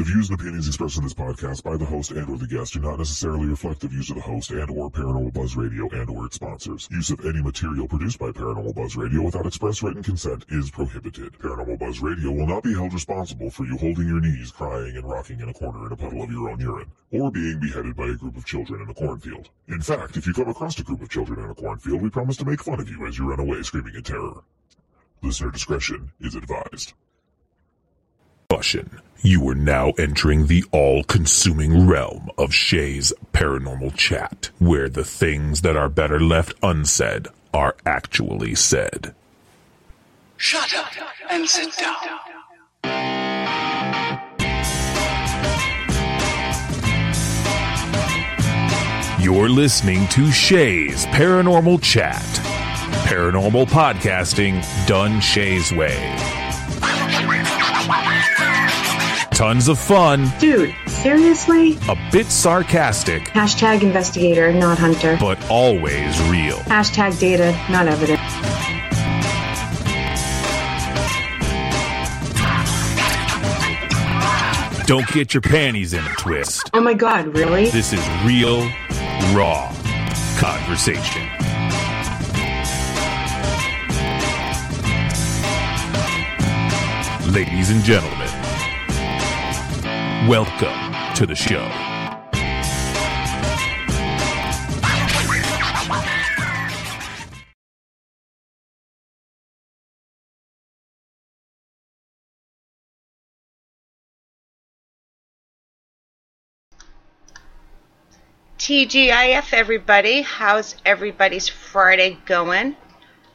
The views and opinions expressed in this podcast by the host and or the guest do not necessarily reflect the views of the host and or Paranormal Buzz Radio and or its sponsors. Use of any material produced by Paranormal Buzz Radio without express written consent is prohibited. Paranormal Buzz Radio will not be held responsible for you holding your knees, crying, and rocking in a corner in a puddle of your own urine, or being beheaded by a group of children in a cornfield. In fact, if you come across a group of children in a cornfield, we promise to make fun of you as you run away screaming in terror. Listener discretion is advised. Caution. You are now entering the all-consuming realm of Shay's paranormal chat, where the things that are better left unsaid are actually said. Shut up and sit down. You're listening to Shay's Paranormal Chat. Paranormal podcasting done Shay's way. Tons of fun, Dude, seriously? a bit sarcastic, Hashtag investigator, not hunter. but always real. Hashtag data, not evidence. Don't get your panties in a twist. Oh my god, really? This is real, raw conversation. Ladies and gentlemen, welcome to the show. TGIF, everybody. How's everybody's Friday going?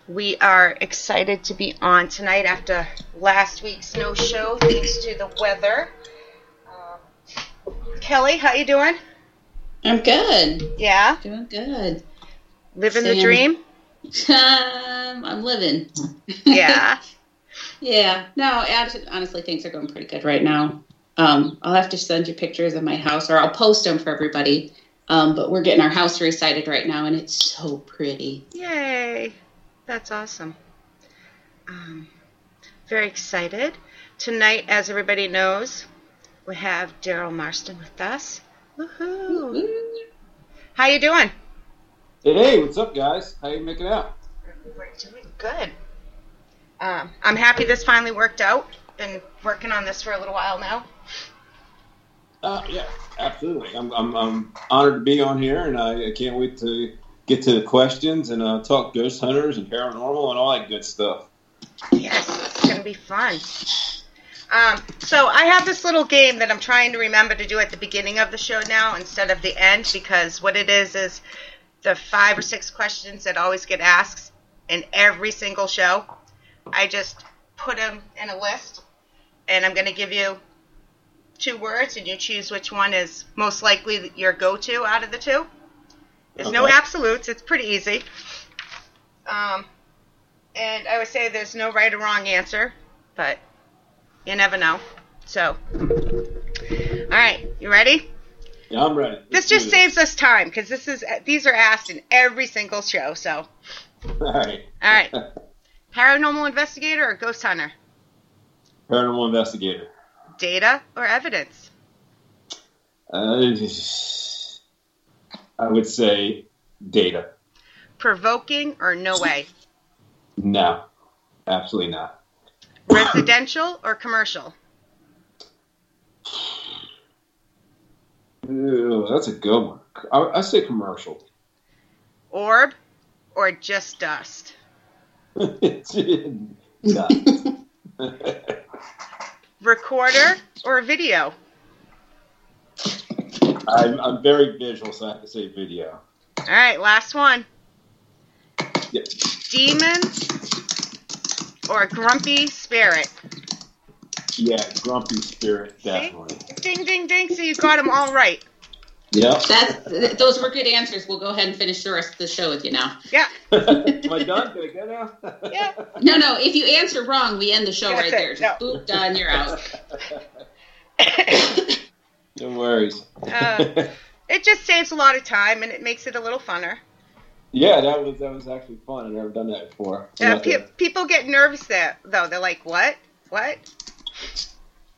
We are excited to be on tonight after last week's no show, thanks to the weather. Kelly, how you doing? I'm good. Yeah, Doing good. living the dream. Um, I'm living. Yeah. yeah. No, actually, honestly, things are going pretty good right now. Um, I'll have to send you pictures of my house, or I'll post them for everybody. Um, but we're getting our house recited right now, and it's so pretty. Yay! That's awesome. Um, very excited. Tonight, as everybody knows, we have Daryl Marston with us. Woohoo! How you doing? Hey, hey, what's up, guys? How you making out? We're doing good. Um, I'm happy this finally worked out. Been working on this for a little while now. Uh, yeah, absolutely. I'm, I'm, I'm honored to be on here, and I, I can't wait to get to the questions and uh, talk ghost hunters and paranormal and all that good stuff. Yes, it's gonna be fun. Um, so I have this little game that I'm trying to remember to do at the beginning of the show now instead of the end because what it is is the five or six questions that always get asked in every single show. I just put them in a list, and I'm gonna give you two words, and you choose which one is most likely your go-to out of the two. There's no absolutes. It's pretty easy. Um, and I would say there's no right or wrong answer, but you never know. So, all right, you ready? Yeah, I'm ready. This Let's just do saves us time because this is these are asked in every single show. So, All right. all right, paranormal investigator or ghost hunter, Paranormal investigator. data or evidence, Uh, I would say data. provoking or no way, No, absolutely not. Residential or commercial, Ew, that's a good one. I, I say commercial. orb or just dust. No. Recorder or video, I'm, I'm very visual, so I have to say video. All right, last one. Yeah. Demon or grumpy spirit? Yeah, grumpy spirit, definitely. Ding, ding, ding. So you got them all right. Yep. That's those were good answers. We'll go ahead and finish the rest of the show with you now. Yeah, Am I done? Can I go now? yeah. No, no. If you answer wrong, we end the show That's right it. there. Just No. boop, done. You're out. no worries. Uh, it just saves a lot of time and it makes it a little funner. Yeah, that was that was actually fun. I've never done that before. Not pe- people get nervous there, though. They're like, what? What?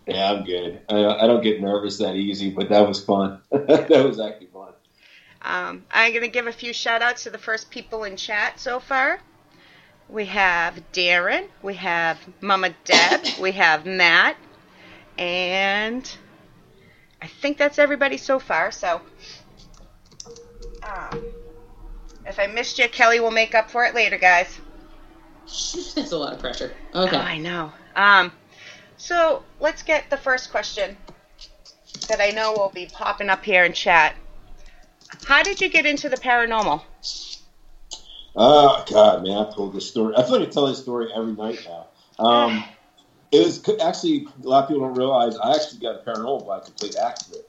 Yeah, I'm good. I, I don't get nervous that easy, but that was fun. that was actually fun. Um, I'm going to give a few shout outs to the first people in chat so far. We have Darren, we have Mama Deb, we have Matt, and I think that's everybody so far. So, um, if I missed you, Kelly will make up for it later, guys. That's a lot of pressure. Oh, Okay. I know. Um, so let's get the first question that I know will be popping up here in chat. How did you get into the paranormal? Oh God, man! I told this story. I feel like I tell this story every night now. Um, it was actually a lot of people don't realize I actually got paranormal by a complete accident.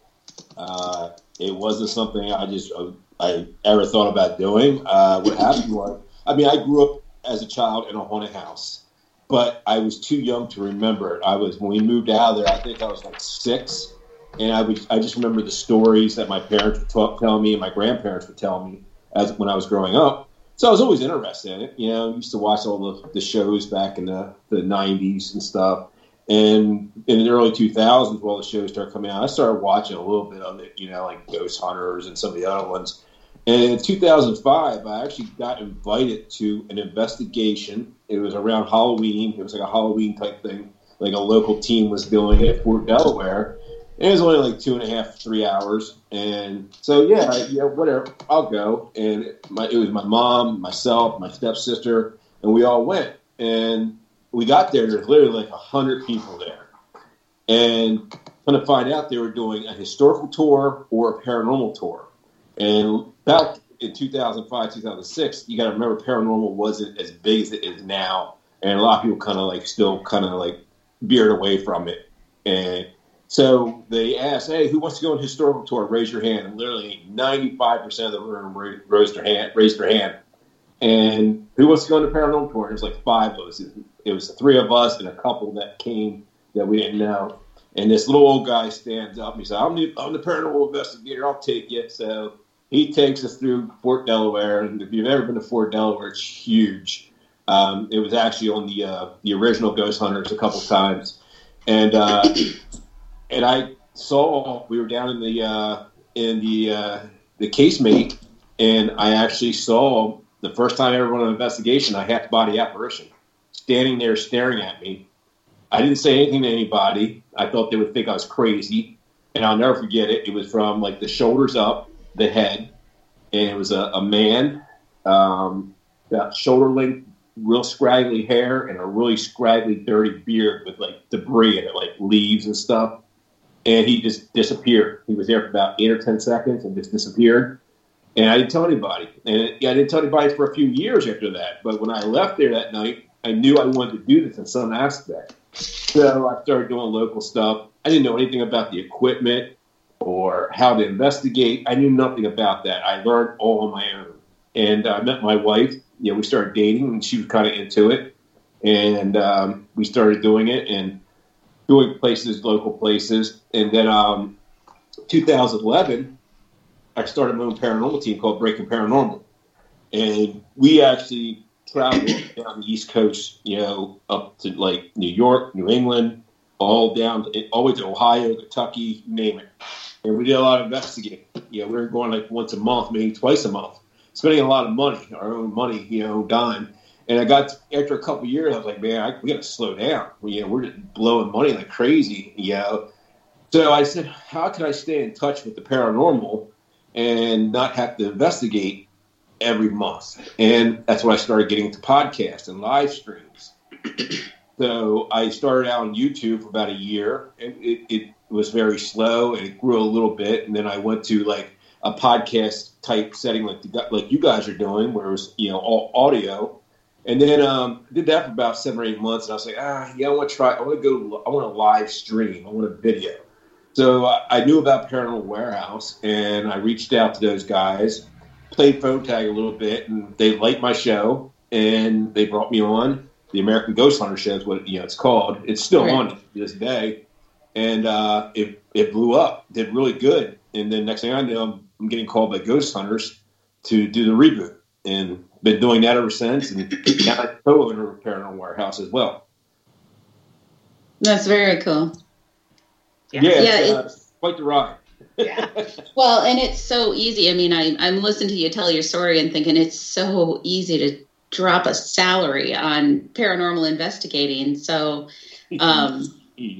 Uh, it wasn't something I just uh, I ever thought about doing. Uh, what happened was, I mean, I grew up as a child in a haunted house, but I was too young to remember it. I was when we moved out there. I think I was like six, and I would I just remember the stories that my parents would talk, tell me and my grandparents would tell me as when I was growing up. So I was always interested in it. You know, used to watch all the, the shows back in the, the 90s and stuff. And in the early 2000s, while the shows started coming out, I started watching a little bit of it, you know, like Ghost Hunters and some of the other ones. And in 2005, I actually got invited to an investigation. It was around Halloween. It was like a Halloween type thing, like a local team was doing at Fort Delaware. And it was only like two and a half, three hours. And so, yeah, yeah, whatever, I'll go. And my, it was my mom, myself, my stepsister, and we all went. And we got there, there's literally like a hundred people there. And come to find out they were doing a historical tour or a paranormal tour. And back in 2005, 2006, you got to remember paranormal wasn't as big as it is now. And a lot of people kind of like still kind of like veered away from it. And so they asked, "Hey, who wants to go on historical tour? Raise your hand." And literally, ninety-five percent of the room raised their hand. Raised their hand. And who wants to go on a paranormal tour? And There's like five of us. It was three of us and a couple that came that we didn't know. And this little old guy stands up and he said, "I'm the, I'm the paranormal investigator. I'll take you." So he takes us through Fort Delaware. And if you've ever been to Fort Delaware, it's huge. Um, it was actually on the uh, the original Ghost Hunters a couple times, and uh, and I saw we were down in the uh, in the uh, the casemate, and I actually saw the first time I ever went on an investigation. I had the body apparition standing there staring at me. I didn't say anything to anybody. I thought they would think I was crazy, and I'll never forget it. It was from like the shoulders up, the head, and it was a, a man, um, got shoulder length, real scraggly hair, and a really scraggly, dirty beard with like debris in it, like leaves and stuff and he just disappeared. He was there for about eight or ten seconds and just disappeared. And I didn't tell anybody. And yeah, I didn't tell anybody for a few years after that. But when I left there that night, I knew I wanted to do this in some aspect. So I started doing local stuff. I didn't know anything about the equipment or how to investigate. I knew nothing about that. I learned all on my own. And I met my wife. You know, we started dating, and she was kind of into it. And um, we started doing it. And doing places, local places. And then um, 2011, I started my own paranormal team called Breaking Paranormal. And we actually traveled down the East Coast, you know, up to like New York, New England, all down, all the way to Ohio, Kentucky, name it. And we did a lot of investigating. You know, we were going like once a month, maybe twice a month, spending a lot of money, our own money, you know, dime. And I got after a couple years, I was like, man, I, we got to slow down. You know, we're just blowing money like crazy. You know, so I said, how can I stay in touch with the paranormal and not have to investigate every month? And that's when I started getting into podcasts and live streams. so I started out on YouTube for about a year. And it, it was very slow and it grew a little bit, and then I went to like a podcast type setting like the, like you guys are doing, where it was you know all audio and then um, did that for about seven or eight months, and I was like, ah, yeah, I want to try. I want to go. I want to live stream. I want a video. So uh, I knew about Paranormal Warehouse, and I reached out to those guys, played phone tag a little bit, and they liked my show, and they brought me on. The American Ghost Hunter show is what you know it's called. It's still Right. on to this day, and uh, it it blew up. Did really good, and then next thing I know, I'm, I'm getting called by Ghost Hunters to do the reboot, and been doing that ever since. And now I'm co-owner of Paranormal Warehouse as well. That's very cool. Yeah. Yeah, Yeah, it's, uh, it's- quite the ride. Yeah. Well, and it's so easy. I mean, I, I'm listening to you tell your story and thinking it's so easy to drop a salary on paranormal investigating. So, um,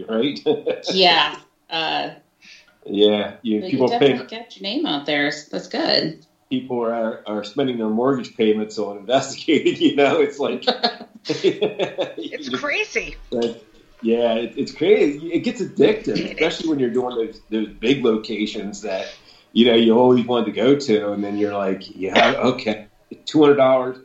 right? yeah, uh, yeah, you, you people definitely pay, get your name out there. That's good. people are are spending their mortgage payments on investigating. You know, it's like It's crazy. But, yeah, it, it's crazy. It gets addictive, especially when you're doing those those big locations that you know you always wanted to go to, and then you're like, yeah, okay, two hundred dollars,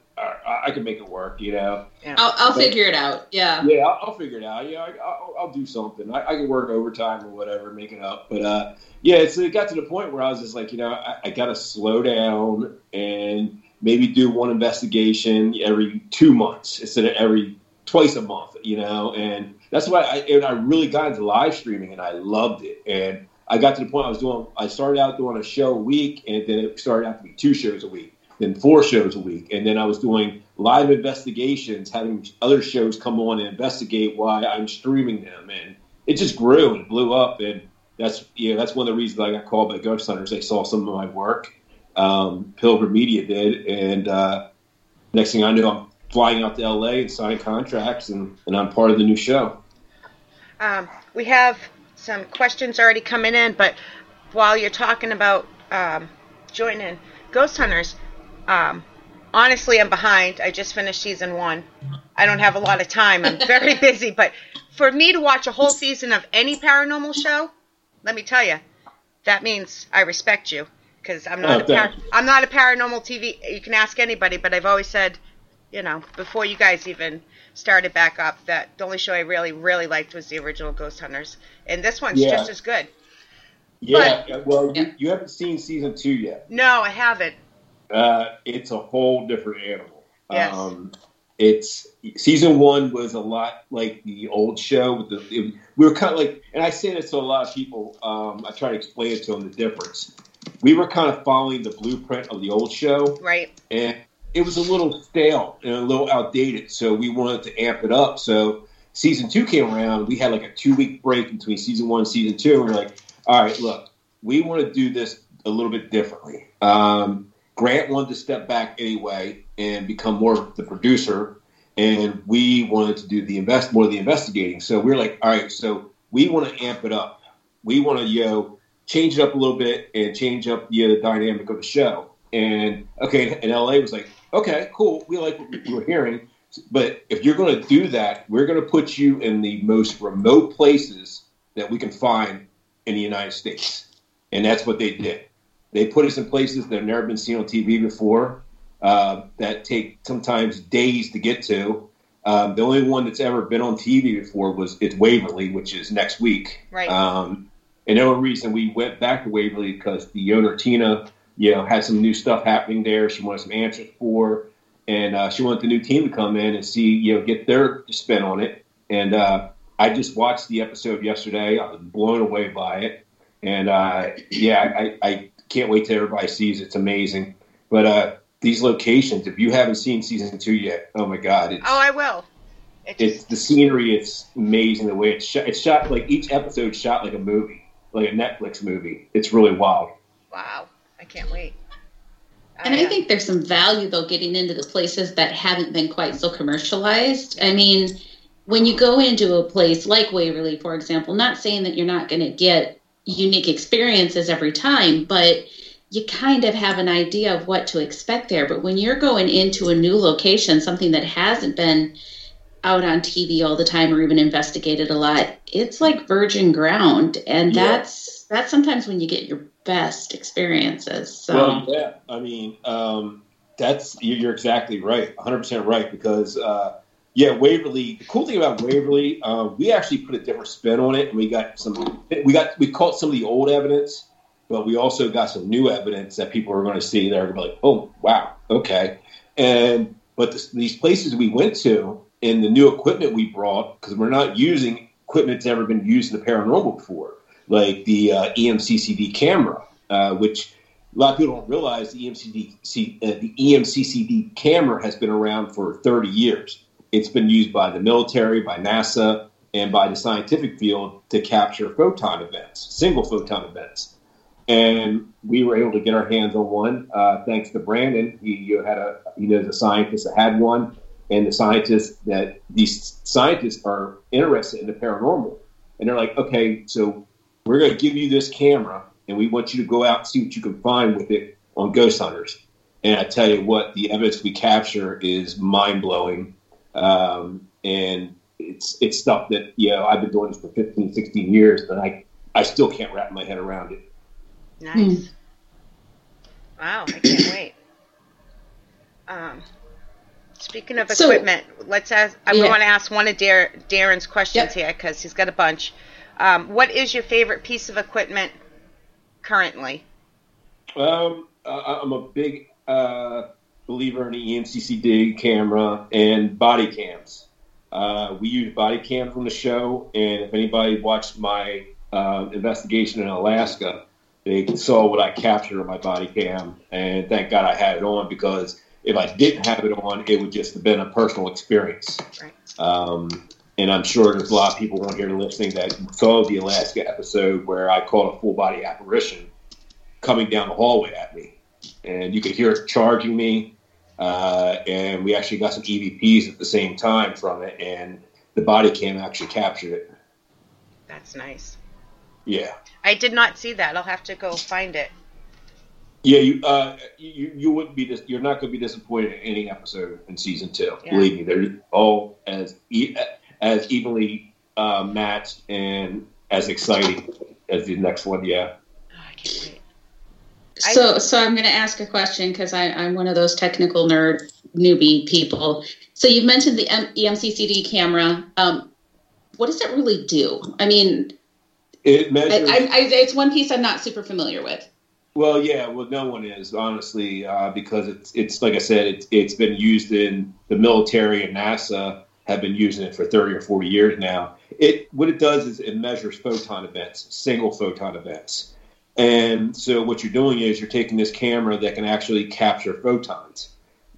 I, I can make it work. You know, I'll, I'll figure it out. Yeah. yeah, I'll, I'll figure it out. Yeah, I, I'll, I'll do something. I, I can work overtime or whatever, make it up. But uh, yeah, it's, it got to the point where I was just like, you know, I, I got to slow down and maybe do one investigation every two months instead of every twice a month. You know, and that's why I and I really got into live streaming and I loved it. And I got to the point I was doing. I started out doing a show a week, and then it started out to be two shows a week, then four shows a week, and then I was doing live investigations, having other shows come on and investigate why I'm streaming them, and it just grew and blew up. And that's yeah, that's one of the reasons I got called by Ghost Hunters. They saw some of my work. Um, Pilgrim Media did, and uh, next thing I knew, I'm flying out to LA and signing contracts, and, and I'm part of the new show. Um, we have some questions already coming in, but while you're talking about um, joining Ghost Hunters, um, honestly, I'm behind. I just finished season one. I don't have a lot of time. I'm very busy, but for me to watch a whole season of any paranormal show, let me tell you, that means I respect you because I'm not oh, a par- I'm not a paranormal TV. You can ask anybody, but I've always said, you know, before you guys even started back up, that the only show I really really liked was the original Ghost Hunters, and this one's Yeah. just as good. Yeah, well, Yeah. You, you haven't seen season two yet. No, I haven't. Uh, it's a whole different animal. Yes. Um, it's season one was a lot like the old show. With the, it, we were kind of like, and I say this to a lot of people. Um, I try to explain it to them the difference. We were kind of following the blueprint of the old show, Right. and it was a little stale and a little outdated. So we wanted to amp it up. So season two came around. We had like a two week break between season one and season two. And we're like, all right, look, we want to do this a little bit differently. Um, Grant wanted to step back anyway and become more the producer, and we wanted to do the invest more of the investigating. So we're like, all right, so we want to amp it up. We want to you know change it up a little bit and change up you know, the dynamic of the show. And okay, and LA was like, okay, cool, we like what we were hearing, but if you're going to do that, we're going to put you in the most remote places that we can find in the United States, and that's what they did. They put us in places that have never been seen on TV before, uh, that take sometimes days to get to. Um, the only one that's ever been on TV before was it's Waverly, which is next week. Right. Um, and the only reason we went back to Waverly because the owner Tina, you know, had some new stuff happening there. She wanted some answers for, and uh, she wanted the new team to come in and see, you know, get their spin on it. And uh, I just watched the episode yesterday. I was blown away by it, and uh, yeah, I, I can't wait till everybody sees it. It's amazing. But uh, these locations, if you haven't seen season two yet, oh my god, it's Oh, I will. It it's the scenery. It's amazing the way it's shot. It's shot like each episode shot like a movie, like a Netflix movie. It's really wild. wow. I can't wait. And I uh, think there's some value though getting into the places that haven't been quite so commercialized. I mean, when you go into a place like Waverly, for example, not saying that you're not going to get unique experiences every time, but you kind of have an idea of what to expect there. But when you're going into a new location, something that hasn't been out on TV all the time or even investigated a lot, it's like virgin ground, and Yeah. that's that's sometimes when you get your best experiences. So. Well, yeah, I mean, um, that's you- you're exactly right, 100 percent right. Because uh, yeah, Waverly. The cool thing about Waverly, uh, we actually put a different spin on it, and we got some. We got we caught some of the old evidence, but we also got some new evidence that people are going to see. They're going to be like, oh wow, okay. And but this, these places we went to and the new equipment we brought because we're not using equipment that's ever been used in the paranormal before, like the uh, EMCCD camera, uh, which a lot of people don't realize the EMCCD, uh, the EMCCD camera has been around for 30 years. It's been used by the military, by NASA, and by the scientific field to capture photon events, single photon events. And we were able to get our hands on one uh, thanks to Brandon. He had a he knows a scientist that had one, and the scientists that these scientists are interested in the paranormal, and they're like, okay, so we're going to give you this camera, and we want you to go out and see what you can find with it on Ghost Hunters. And I tell you what, the evidence we capture is mind blowing. Um, and it's it's stuff that, you know, I've been doing this for 15, 16 years, but I, I still can't wrap my head around it. Nice. Wow, I can't wait. Um, speaking of So- equipment, let's ask. I Yeah. want to ask one of Dar- Darren's questions Yep. here because he's got a bunch. Um, what is your favorite piece of equipment currently? Um, I, I'm a big uh, believer in the E EMCCD camera and body cams. Uh, we use body cam from the show, and if anybody watched my uh, investigation in Alaska, they saw what I captured on my body cam, and thank God I had it on because if I didn't have it on, it would just have been a personal experience. Right. Um, and I'm sure there's a lot of people on here listening that saw the Alaska episode where I caught a full body apparition coming down the hallway at me, and you could hear it charging me. Uh, and we actually got some EVPs at the same time from it, and the body cam actually captured it. That's nice. Yeah, I did not see that. I'll have to go find it. yeah. You uh, you you wouldn't be dis- you're not going to be disappointed in any episode in season two. Yeah. Believe me, they're all as e- as evenly uh, matched and as exciting as the next one. Yeah. Oh, I can't wait. I- So, so I'm going to ask a question because I'm one of those technical nerd newbie people. So you've mentioned the M- E EMCCD camera. Um, what does it really do? I mean, It I, measures. I, I, it's one piece I'm not super familiar with. Well, yeah, well, no one is honestly uh, because it's it's like I said, it's it's been used in the military and NASA have been using it for thirty or forty years now. It what it does is it measures photon events, single photon events, and so what you're doing is you're taking this camera that can actually capture photons,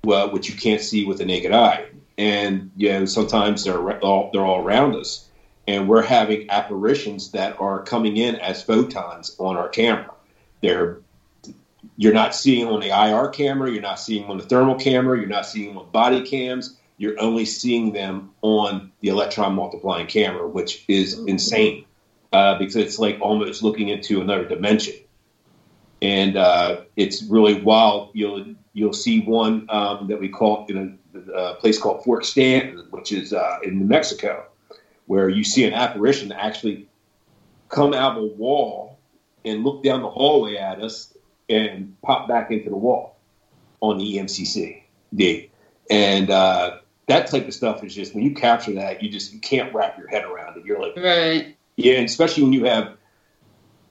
well, which you can't see with the naked eye, and you know sometimes they're all they're all around us, and we're having apparitions that are coming in as photons on our camera. They're you're not seeing on the IR camera, you're not seeing on the thermal camera, you're not seeing on body cams. You're only seeing them on the electron multiplying camera, which is mm-hmm. insane uh, because it's like almost looking into another dimension. And uh, it's really wild. You'll you'll see one um, that we call in a, a place called Fort Stanton, which is uh, in New Mexico, where you see an apparition actually come out of a wall and look down the hallway at us and pop back into the wall on the EMCC. And uh, that type of stuff is just when you capture that, you just you can't wrap your head around it. You're like, Right. Yeah, and especially when you have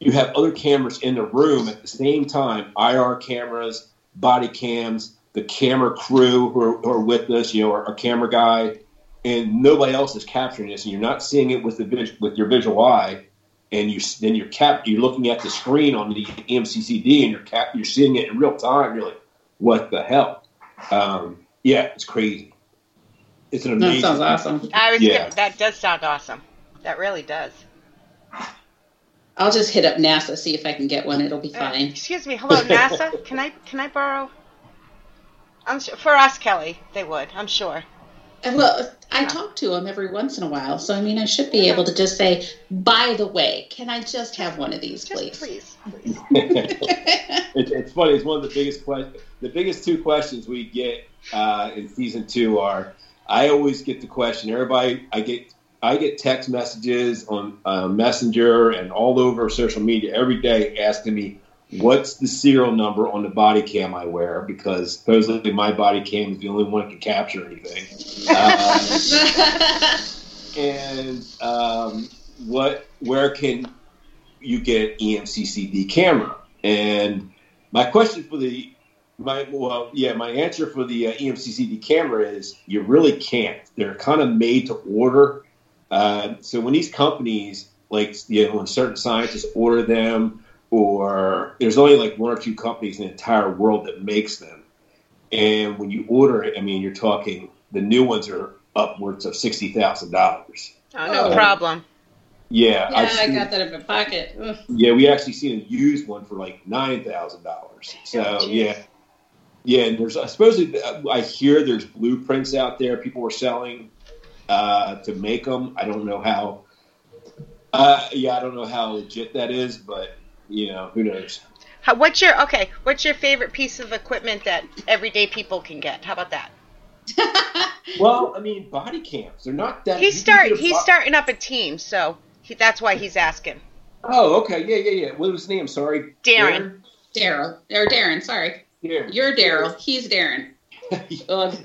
you have other cameras in the room at the same time, IR cameras, body cams, the camera crew who are, who are with us, you know, our, our camera guy, and nobody else is capturing this, and you're not seeing it with the vis- with your visual eye, and you then you're cap you're looking at the screen on the MCCD, and you're cap you're seeing it in real time. You're like, what the hell? Um, yeah, it's crazy. It's an amazing. That sounds awesome. I was. Yeah. Gonna, that does sound awesome. That really does. I'll just hit up NASA, see if I can get one. It'll be Uh, fine. excuse me. Hello, NASA. Can I can I borrow? I'm su- for us, Kelly. They would. I'm sure. And well, I talk to them every once in a while, so I mean, I should be able to just say, "By the way, can I just have one of these, Just please?" please, please. It, it's funny. It's one of the biggest questions. The biggest two questions we get uh, in season two are: I always get the question. Everybody, I get, I get text messages on uh, Messenger and all over social media every day asking me, "What's the serial number on the body cam I wear?" Because supposedly my body cam is the only one that can capture anything. Uh, and um, what where can you get EMCCD camera? And my question for the my well yeah my answer for the uh, EMCCD camera is you really can't. They're kind of made to order. Uh, so when these companies like you know when certain scientists order them, or there's only like one or two companies in the entire world that makes them. And when you order it, I mean, you're talking the new ones are upwards of sixty thousand dollars. Oh, no Oh. problem. Yeah, Yeah, I've I seen- got that in my pocket. Ugh. Yeah, we actually seen a used one for like nine thousand dollars. So Oh, yeah, yeah. And there's supposedly I hear there's blueprints out there people are selling uh, to make them. I don't know how. Uh, yeah, I don't know how legit that is, but you know who knows. How, what's your okay? What's your favorite piece of equipment that everyday people can get? How about that? Well, I mean, body cams. They're not that. He's you can start. He's bo- starting up a team, so he, that's why he's asking. Oh, okay. Yeah, yeah, yeah. What was his name? Sorry, Darren. Daryl or Darren, sorry. Darren. You're Daryl. He's Darren.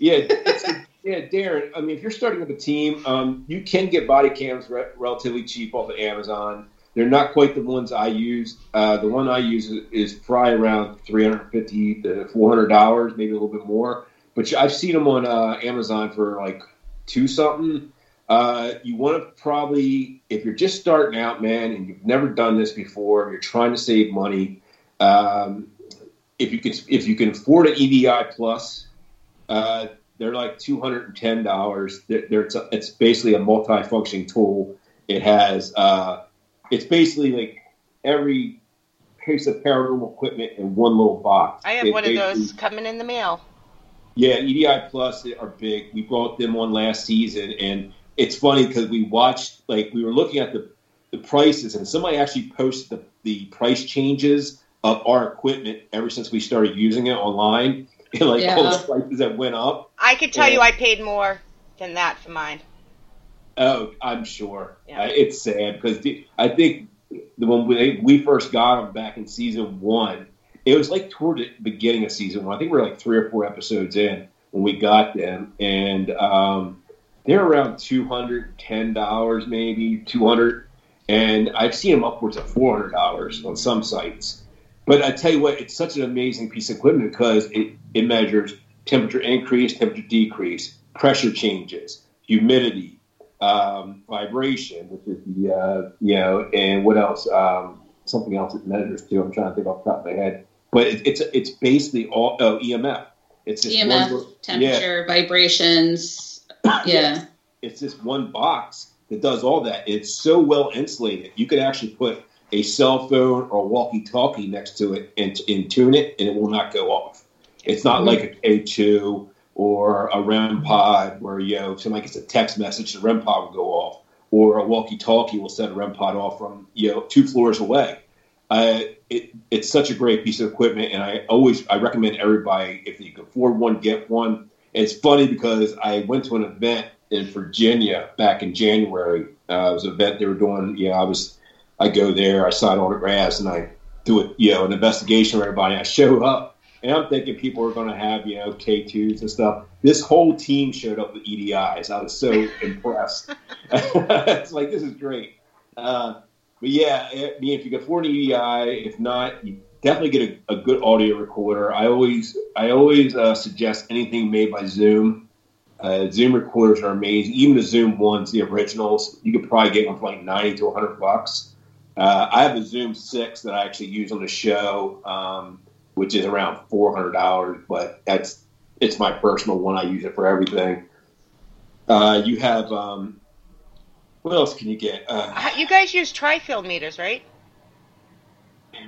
Yeah, it's, yeah, Darren. I mean, if you're starting up a team, um, you can get body cams re- relatively cheap off of Amazon. They're not quite the ones I use. Uh, the one I use is, probably around three hundred fifty to four hundred dollars, maybe a little bit more. But I've seen them on uh, Amazon for like two something. Uh, you want to probably, if you're just starting out, man, and you've never done this before, you're trying to save money, um, if you can, if you can afford an EDI plus, uh, they're like two hundred and ten dollars. It's, basically a multi-functioning tool. It has, uh, it's basically like every piece of paranormal equipment in one little box. I have It one of those coming in the mail. yeah, EDI Plus are big. We brought them on last season, and it's funny because we watched, like, we were looking at the, the prices, and somebody actually posted the, the price changes of our equipment ever since we started using it online, and like all the prices that went up. I could tell Yeah. you, I paid more than that for mine. Oh, I'm sure. Yeah. Uh, it's sad because I think the when we, we first got them back in season one, it was like toward the beginning of season one. I think we were like three or four episodes in when we got them, and um, they're around two hundred ten dollars, maybe two hundred, and I've seen them upwards of four hundred dollars on some sites. But I tell you what, it's such an amazing piece of equipment because it, it measures temperature increase, temperature decrease, pressure changes, humidity, um, vibration, which is the uh, you know, and what else? Um, something else it measures too. I'm trying to think off the top of my head, but it, it's it's basically all oh, EMF. It's just one EMF, yeah, temperature, vibrations. Yeah. it's this one box that does all that. It's so well insulated. You could actually put a cell phone or walkie-talkie next to it and, and tune it, and it will not go off. It's not like a K2 or a REM pod where you know somebody gets a text message, the REM pod will go off, or a walkie-talkie will set a REM pod off from you know two floors away. Uh, it, it's such a great piece of equipment, and I always I recommend everybody if you can afford one, get one. It's funny because I went to an event in Virginia back in January. Uh, it was an event they were doing. You know, I was I go there, I sign autographs, and I do it. You know, an investigation of everybody. I show up, and I'm thinking people are going to have you know K2s and stuff. This whole team showed up with EDIs. I was so impressed. it's like this is great. Uh, but yeah, I mean, if you can afford an EDI, if not, you definitely get a, a good audio recorder. I always, I always uh, suggest anything made by Zoom. Uh, Zoom recorders are amazing. Even the Zoom ones, the originals, you could probably get one for like ninety to hundred bucks. Uh, I have a Zoom six that I actually use on the show, um, which is around four hundred dollars, but that's it's my personal one. I use it for everything. Uh, you have um, what else can you get? Uh, You guys use tri-field meters, right?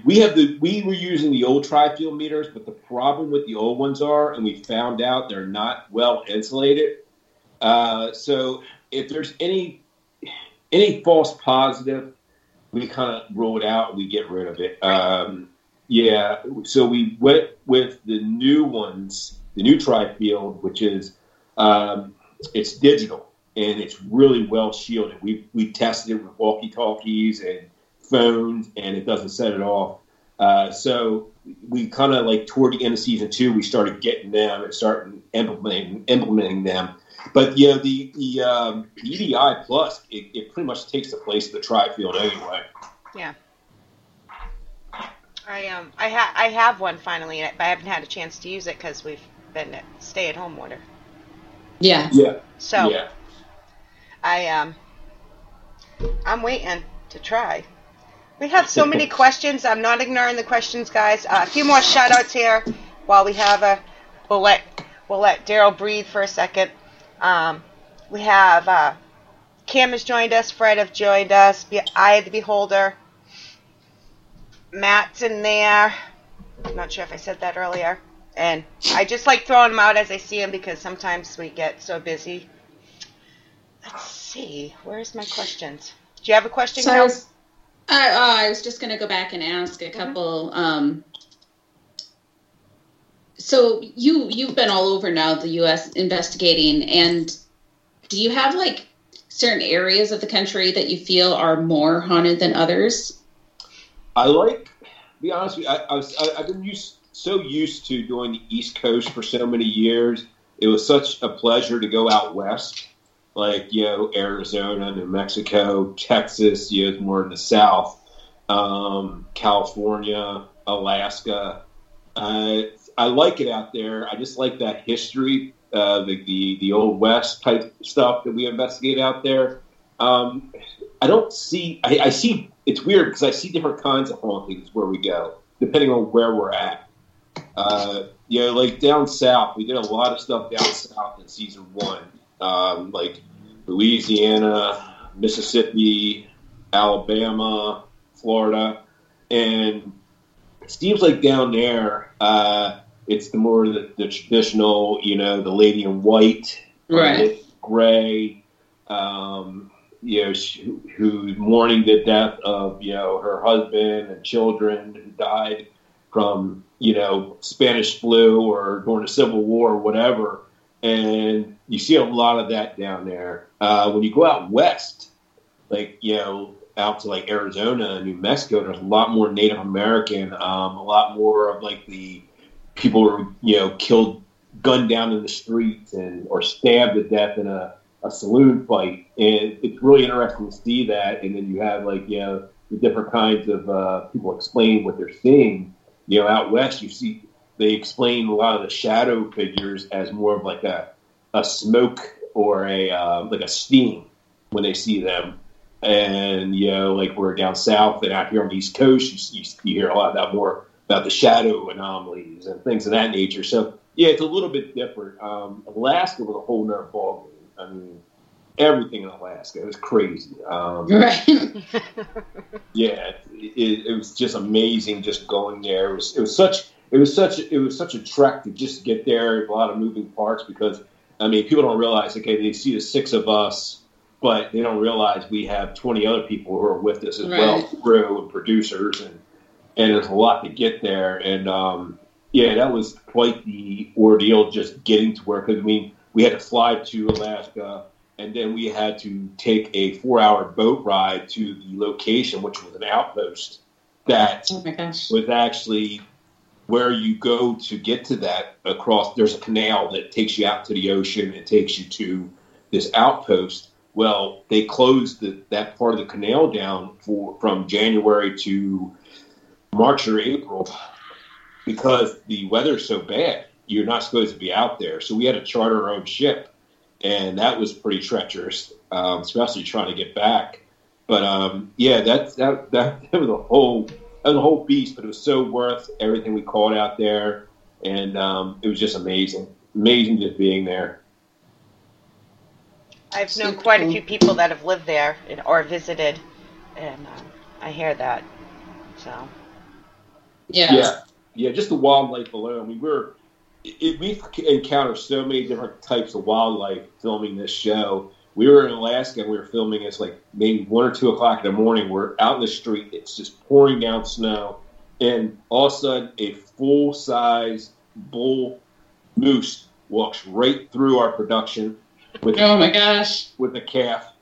we have the we were using the old tri-field meters, but the problem with the old ones are, and we found out they're not well insulated. Uh, so if there's any any false positive, we kind of it out. We get rid of it. Um, yeah. So we went with the new ones, the new tri-field, which is um, it's digital and it's really well shielded. We we tested it with walkie-talkies and phones, and it doesn't set it off. Uh, so we kind of like toward the end of season two, we started getting them and starting implementing implementing them. But you know the the, um, EDI plus it, it pretty much takes the place of the tri-field anyway. Yeah. I um I ha- I have one finally, but I haven't had a chance to use it because we've been at stay-at-home order. Yeah. Yeah, So yeah. I um I'm waiting to try. We have so many questions. I'm not ignoring the questions, guys. Uh, a few more shout outs here while we have a we'll let we'll let Daryl breathe for a second. Um, we have uh, Cam has joined us. Fred have joined us. Be- I the Beholder. Matt's in there. I'm not sure if I said that earlier. And I just like throwing them out as I see them because sometimes we get so busy. Let's see. Where's my questions? Do you have a question, So I was, I, oh, I was just going to go back and ask a couple. Um, so you you've been all over now the U.S. investigating, and do you have like certain areas of the country that you feel are more haunted than others? I like, be honest with you, I, I was, I, I've been used, so used to doing the East Coast for so many years. It was such a pleasure to go out west, like, you know, Arizona, New Mexico, Texas, you know, more in the South, um, California, Alaska. Uh, I like it out there. I just like that history, uh, the, the, the old West type stuff that we investigate out there. Um, I don't see, I, I see it's weird because I see different kinds of hauntings where we go, depending on where we're at. Uh, you know, like down south, we did a lot of stuff down south in season one, um, like Louisiana, Mississippi, Alabama, Florida, and it seems like down there, uh, it's the more the, the traditional, you know, the lady in white, Right. gray, um, you know, who, who's mourning the death of, you know, her husband and children who died from, you know, Spanish flu or during the Civil War or whatever. And you see a lot of that down there. Uh, when you go out west, like, you know, out to like Arizona and New Mexico, there's a lot more Native American, um, a lot more of like the people were, you know, killed, gunned down in the streets and or stabbed to death in a, a saloon fight. And it's really interesting to see that. And then you have like, you know, the different kinds of uh, people explaining what they're seeing. You know, out west, you see they explain a lot of the shadow figures as more of like a, a smoke or a uh, like a steam when they see them. And you know, like we're down south and out here on the East Coast, you, you, you hear a lot about more about the shadow anomalies and things of that nature. So yeah, it's a little bit different. Um, Alaska was a whole nother ballgame. I mean, everything in Alaska it was crazy. Um, Right. yeah, it, it was just amazing just going there. It was it was such it was such it was such a trek to just get there. A lot of moving parts because I mean people don't realize okay they see the six of us, but they don't realize we have twenty other people who are with us as well, Right. crew and producers and and there's a lot to get there and um, yeah that was quite the ordeal just getting to work. because I mean we had to fly to Alaska and then we had to take a four-hour boat ride to the location, which was an outpost that oh was actually where you go to get to that across. There's a canal that takes you out to the ocean and takes you to this outpost. Well, they closed the, that part of the canal down for from January to March or April because the weather's so bad. You're not supposed to be out there, so we had to charter our own ship and that was pretty treacherous, um, especially trying to get back. But um, yeah, that, that that that was a whole that was a whole beast, but it was so worth everything we caught out there, and um, it was just amazing, amazing just being there. I've known quite a few people that have lived there or visited, and um, I hear that. So Yeah. Yeah, yeah, just the wildlife alone. I mean, we're it, we've encountered so many different types of wildlife filming this show. We were in Alaska and we were filming. It's like maybe one or two o'clock in the morning. We're out in the street. It's just pouring down snow, and all of a sudden, a full size bull moose walks right through our production with Oh my gosh. with a calf,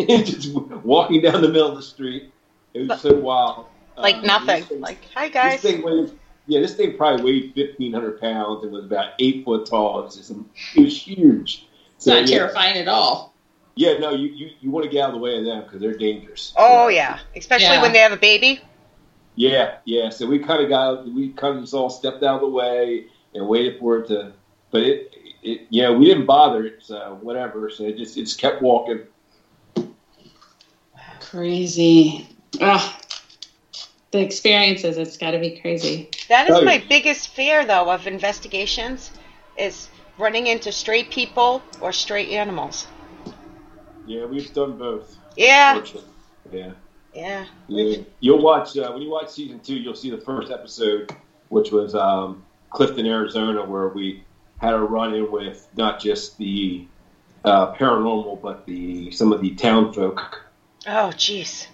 and just walking down the middle of the street. It was so wild. Like Uh, nothing. thing- Like hi this guys. thing weighs, yeah, this thing probably weighed fifteen hundred pounds and was about eight foot tall. It was just, it was huge. It's not yeah, terrifying at all. Yeah, no, you, you, you want to get out of the way of them because they're dangerous. Oh So, yeah, especially Yeah. when they have a baby. yeah, yeah. So we kind of got we kind of just all stepped out of the way and waited for it to, but it, it yeah, we didn't bother it. So whatever. So it just it just kept walking. Crazy. Ugh. The experiences, it's got to be crazy. That is Oh, my biggest fear, though, of investigations, is running into stray people or stray animals. Yeah, we've done both. Yeah. Yeah. yeah. Yeah. You'll watch uh, when you watch season two. You'll see the first episode, which was um, Clifton, Arizona, where we had a run-in with not just the uh, paranormal, but the some of the town folk. Oh, jeez.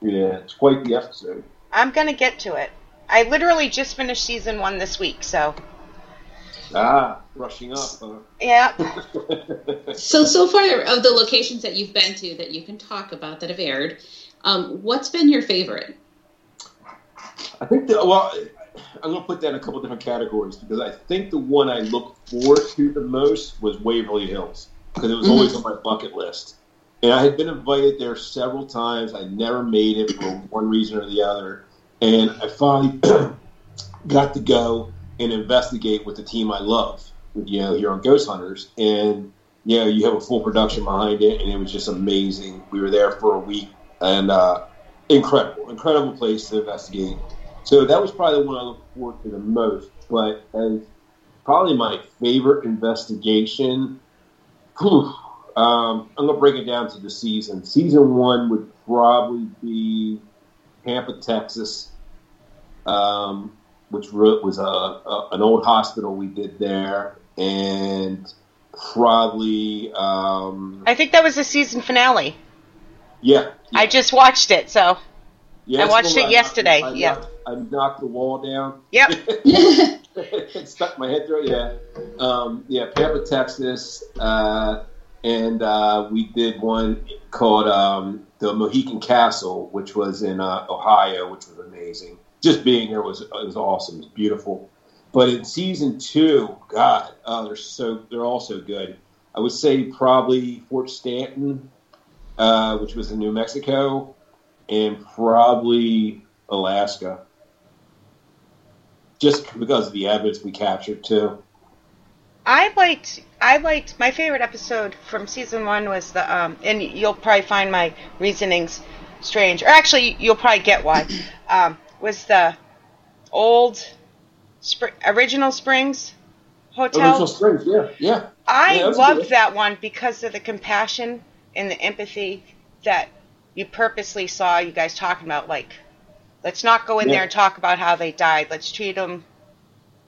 Yeah, it's quite the episode. I'm gonna get to it. I literally just finished season one this week, so Ah, rushing up. Huh? yeah. So so far of the locations that you've been to that you can talk about that have aired, um, what's been your favorite? I think the well, I'm gonna put that in a couple different categories because I think the one I look forward to the most was Waverly Hills because it was always on my bucket list, and I had been invited there several times. I never made it for one reason or the other, and I finally got to go and investigate with the team I love, you know, here on Ghost Hunters, and you know, you have a full production behind it, and it was just amazing. We were there for a week, and uh, incredible, incredible place to investigate. So that was probably the one I look forward to the most. But as probably my favorite investigation, whew, um, I'm gonna break it down to the season. Season one would probably be Pampa, Texas, um, which was a, a an old hospital we did there, and probably um, I think that was the season finale. yeah. yeah. I just watched it, so Yeah, I watched it one yesterday, I, yeah. knocked, I knocked the wall down. yep. stuck my head through. Yeah, um, yeah. Pampa, Texas, uh, and uh, we did one called um, the Mohican Castle, which was in uh, Ohio, which was amazing. Just being there was was awesome. It was beautiful. But in season two, God, oh, they're so they're all so good. I would say probably Fort Stanton, uh, which was in New Mexico, and probably Alaska just because of the evidence we captured too. I liked I liked my favorite episode from season one was the um and you'll probably find my reasonings strange or actually you'll probably get why um was the old spr- original Springs hotel. Original Springs, yeah, yeah. I Yeah, loved that one because of the compassion and the empathy that you purposely saw you guys talking about. Like, let's not go in Yeah. there and talk about how they died. Let's treat them.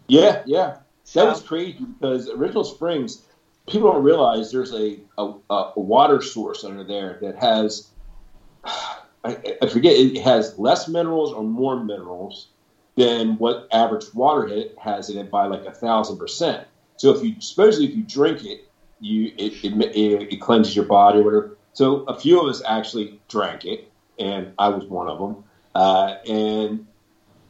Yeah, yeah. That was crazy because Original Springs, people don't realize there's a, a, a water source under there that has, I, I forget, it has less minerals or more minerals than what average water hit has in it by like a thousand percent. So if you, supposedly if you drink it, you it, it, it, it cleanses your body or whatever. So a few of us actually drank it, and I was one of them. Uh, and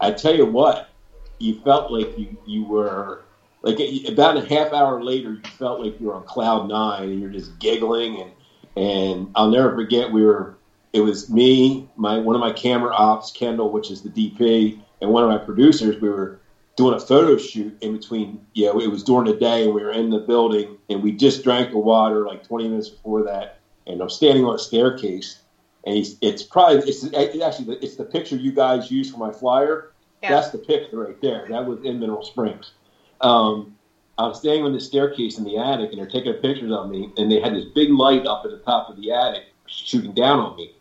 I tell you what, you felt like you, you were like about a half hour later, you felt like you were on cloud nine and you're just giggling and and I'll never forget we were it was me, my one of my camera ops, Kendall, which is the DP, and one of my producers. We were doing a photo shoot in between. Yeah, it was during the day, and we were in the building, and we just drank the water like 20 minutes before that. And I'm standing on a staircase, and he's, it's probably it's it actually it's the picture you guys used for my flyer. Yeah. That's the picture right there. That was in Mineral Springs. Um, I was standing on the staircase in the attic, and they're taking pictures of me, and they had this big light up at the top of the attic shooting down on me.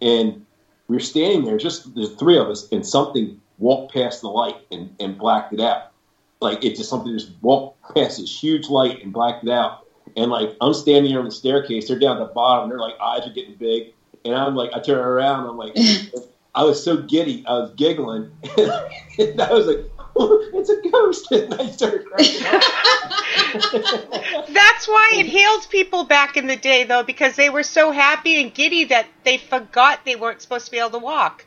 And we were standing there, just the three of us, and something walked past the light and, and blacked it out. Like it just something just walked past this huge light and blacked it out. And like I'm standing there on the staircase, they're down at the bottom, their like eyes are getting big, and I'm like, I turn around, I'm like, I was so giddy, I was giggling, and I was like, it's a ghost, and I started cracking up. That's why it healed people back in the day, though, because they were so happy and giddy that they forgot they weren't supposed to be able to walk.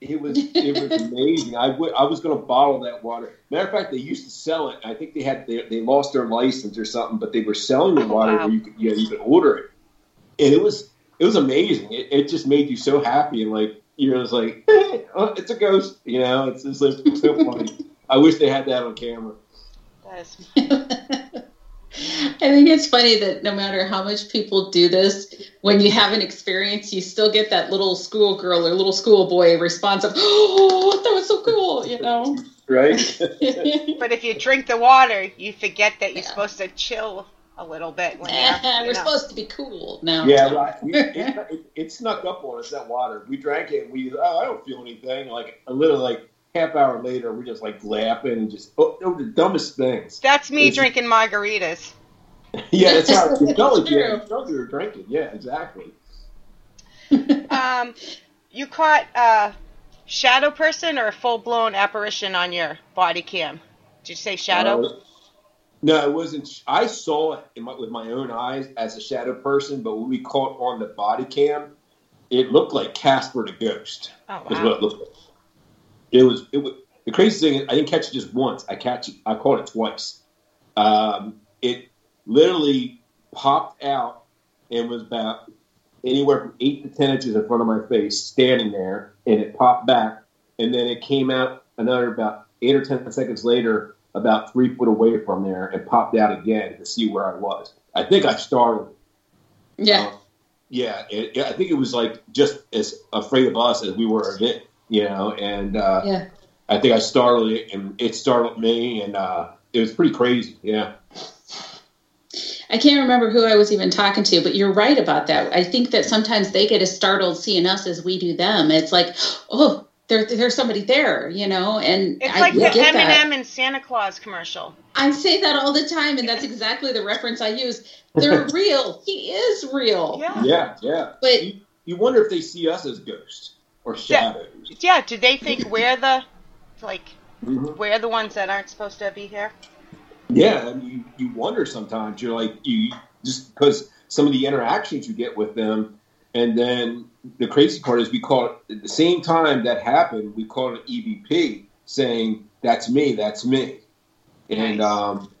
It was it was amazing. I I was going to bottle that water. Matter of fact, they used to sell it. I think they had they, they lost their license or something, but they were selling the Oh, water wow. where you could yeah you could even order it, and it was it was amazing. It, it just made you so happy and like you're just like oh, it's a ghost, you know. It's just like so funny. I wish they had that on camera. That is- I think it's funny that no matter how much people do this, when you have an experience, you still get that little schoolgirl or little schoolboy response of, "Oh, that was so cool," you know. Right? But if you drink the water, you forget that you're Yeah. supposed to chill a little bit when you're, We're know. supposed to be cool now. Yeah, right. We, it, it, it snuck up on us that water. We drank it. and We oh, I don't feel anything. Like a little like half hour later, we're just like laughing and just oh, they were the dumbest things. That's me It's- drinking margaritas. Yeah, that's how you felt like It's you true. you felt you were drinking. Yeah, exactly. Um, you caught a shadow person or a full blown apparition on your body cam? Did you say shadow? Uh, no, it wasn't. I saw it in my, with my own eyes as a shadow person, but when we caught on the body cam, it looked like Casper the Ghost. oh is wow. what it looked like. It was. It was the crazy thing. Is I didn't catch it just once. I catch it. I caught it twice. Um, it literally popped out and was about anywhere from eight to ten inches in front of my face, standing there, and it popped back, and then it came out another about eight or ten seconds later, about three foot away from there, and popped out again to see where I was. I think I startled. it. Yeah. Uh, yeah, it, yeah, I think it was like just as afraid of us as we were of it, you know. And uh, Yeah. I think I startled it, and it startled me, and uh, it was pretty crazy. Yeah, I can't remember who I was even talking to, but you're right about that. I think that sometimes they get as startled seeing us as we do them. It's like, oh, there, there's somebody there, you know, and It's I like the get that. M&M and Santa Claus commercial. I say that all the time, and that's exactly the reference I use. They're real. He is real. Yeah. yeah, yeah. But You, you wonder if they see us as ghosts or shadows. Yeah. Do they think we're the like Mhm. we're the ones that aren't supposed to be here? Yeah, and you, you wonder sometimes. You're like you just because some of the interactions you get with them, and then the crazy part is we call it at the same time that happened. We called it EVP, saying that's me, that's me, and um,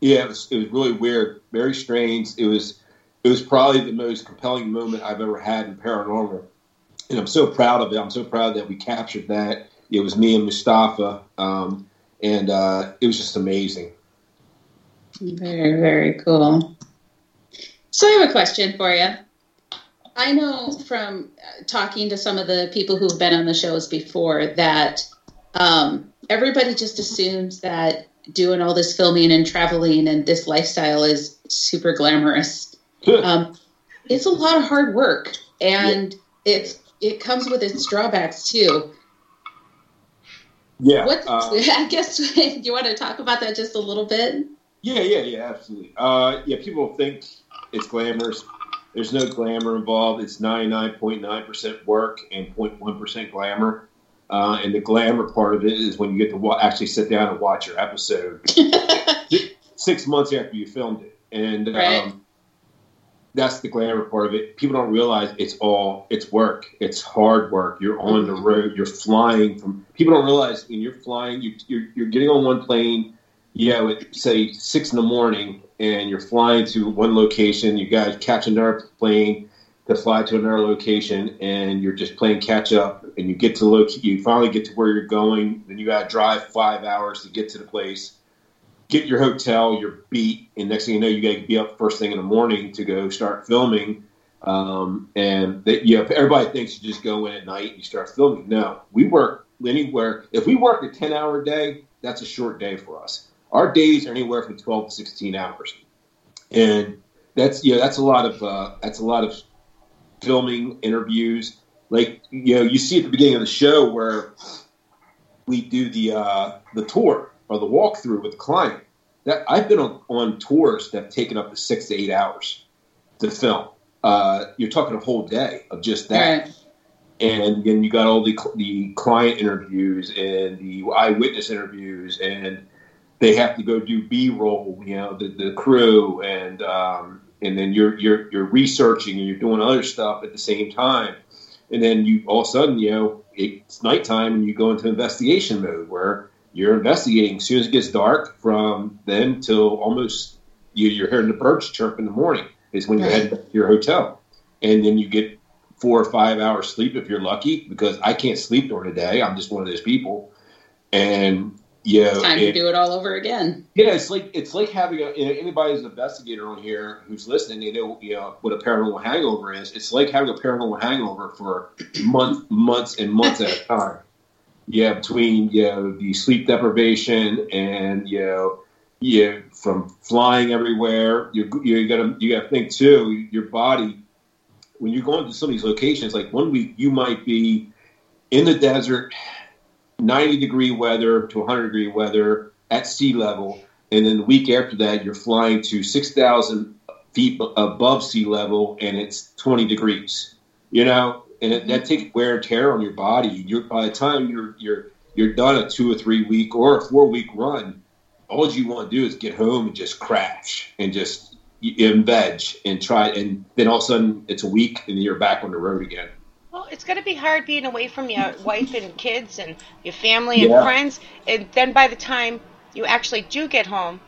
yeah, it was it was really weird, very strange. It was it was probably the most compelling moment I've ever had in paranormal, and I'm so proud of it. I'm so proud that we captured that. It was me and Mustafa, um, and uh, it was just amazing. Very, very cool. So I have a question for you. I know from uh, talking to some of the people who've been on the shows before that um, everybody just assumes that doing all this filming and traveling and this lifestyle is super glamorous. Um, it's a lot of hard work, and it's it comes with its drawbacks too. Yeah. What uh, I guess you want to talk about that just a little bit. yeah, yeah, yeah, absolutely. Uh, yeah, people think it's glamorous. There's no glamour involved. It's 99.9% work and 0.1% glamour. Uh, and the glamour part of it is when you get to wa- actually sit down and watch your episode six months after you filmed it. And um, that's the glamour part of it. People don't realize it's all it's work. It's hard work. You're on the road. You're flying from. People don't realize when you're flying, you, you're you're getting on one plane. You know, at say six in the morning, and you're flying to one location. You got to catch another plane to fly to another location, and you're just playing catch up. And you get to look. You finally get to where you're going. Then you got to drive five hours to get to the place get your hotel, you're beat, and next thing you know, you got to be up first thing in the morning to go start filming. Um, and that, yeah, everybody thinks you just go in at night and you start filming. No, we work anywhere. If we work a ten hour day, that's a short day for us. Our days are anywhere from twelve to sixteen hours, and that's yeah, that's a lot of uh, that's a lot of filming interviews. Like you know, you see at the beginning of the show where we do the uh, the tour or the walkthrough with the client. That I've been on, on tours that have taken up to six to eight hours to film. Uh, you're talking a whole day of just that, Right. and then you got all the the client interviews and the eyewitness interviews, and they have to go do B roll. You know, the, the crew, and um, and then you're you're you're researching and you're doing other stuff at the same time, and then you all of a sudden you know it's nighttime and you go into investigation mode where you're investigating. As soon as it gets dark from then till almost you, you're hearing the birds chirp in the morning is when you're heading to your hotel. And then you get four or five hours sleep if you're lucky because i can't sleep during the day. I'm just one of those people. And you know, Time it- to do it all over again. yeah, it's like it's like having a, you know, anybody who's an investigator on here who's listening. They know you know what a paranormal hangover is. It's like having a paranormal hangover for months, months, and months at a time. Yeah, between you know the sleep deprivation and you know you from flying everywhere. You you got to you got to think too. Your body when you're going to some of these locations, like one week you might be in the desert, 90 degree weather to 100 degree weather at sea level, and then the week after that you're flying to 6,000 feet above sea level and it's 20 degrees. You know, and it, that takes wear and tear on your body. You're by the time you're you're you're done a two or three week or a four week run, all you want to do is get home and just crash and just in veg and try, and then all of a sudden it's a week and you're back on the road again. Well, it's going to be hard being away from your wife and kids and your family and Yeah. friends. And then by the time you actually do get home,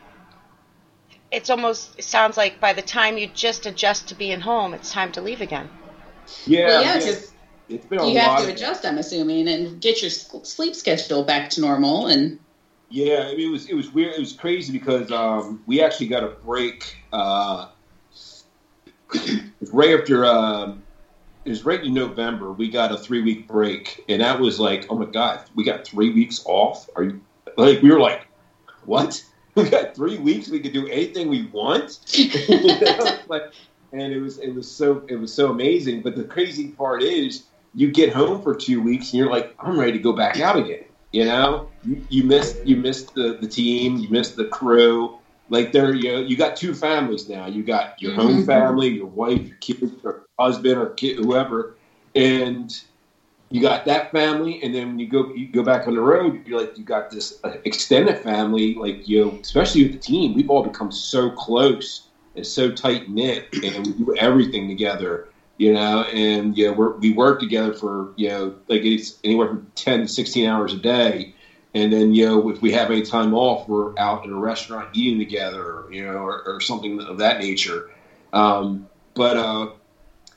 it's almost, it sounds like by the time you just adjust to being home, it's time to leave again. Yeah, Well, yeah, man, 'cause it's been a you have to of- adjust, I'm assuming, and get your sleep schedule back to normal. And Yeah, I mean, it was it was weird. It was crazy because um, we actually got a break. Uh, right after um, it was right in November. We got a three week break, and that was like, oh my god, we got three weeks off. Are you like we were like, what? We got three weeks. We could do anything we want. You know? like, and it was it was so it was so amazing. But the crazy part is, you get home for two weeks, and you're like, I'm ready to go back out again. You know, you, you missed you missed the, the team, you missed the crew. Like there, you know, you got two families now. You got your home Mhm. family, your wife, your kids, or husband, or kid, whoever, and you got that family. And then when you go you go back on the road, you're like you got this uh, extended family. Like you, know, especially with the team, we've all become so close and so tight knit, and we do everything together you know, and you know, we're, we work together for you know, like it's anywhere from ten to sixteen hours a day, and then you know, if we have any time off, we're out in a restaurant eating together, you know, or, or something of that nature. Um, but uh,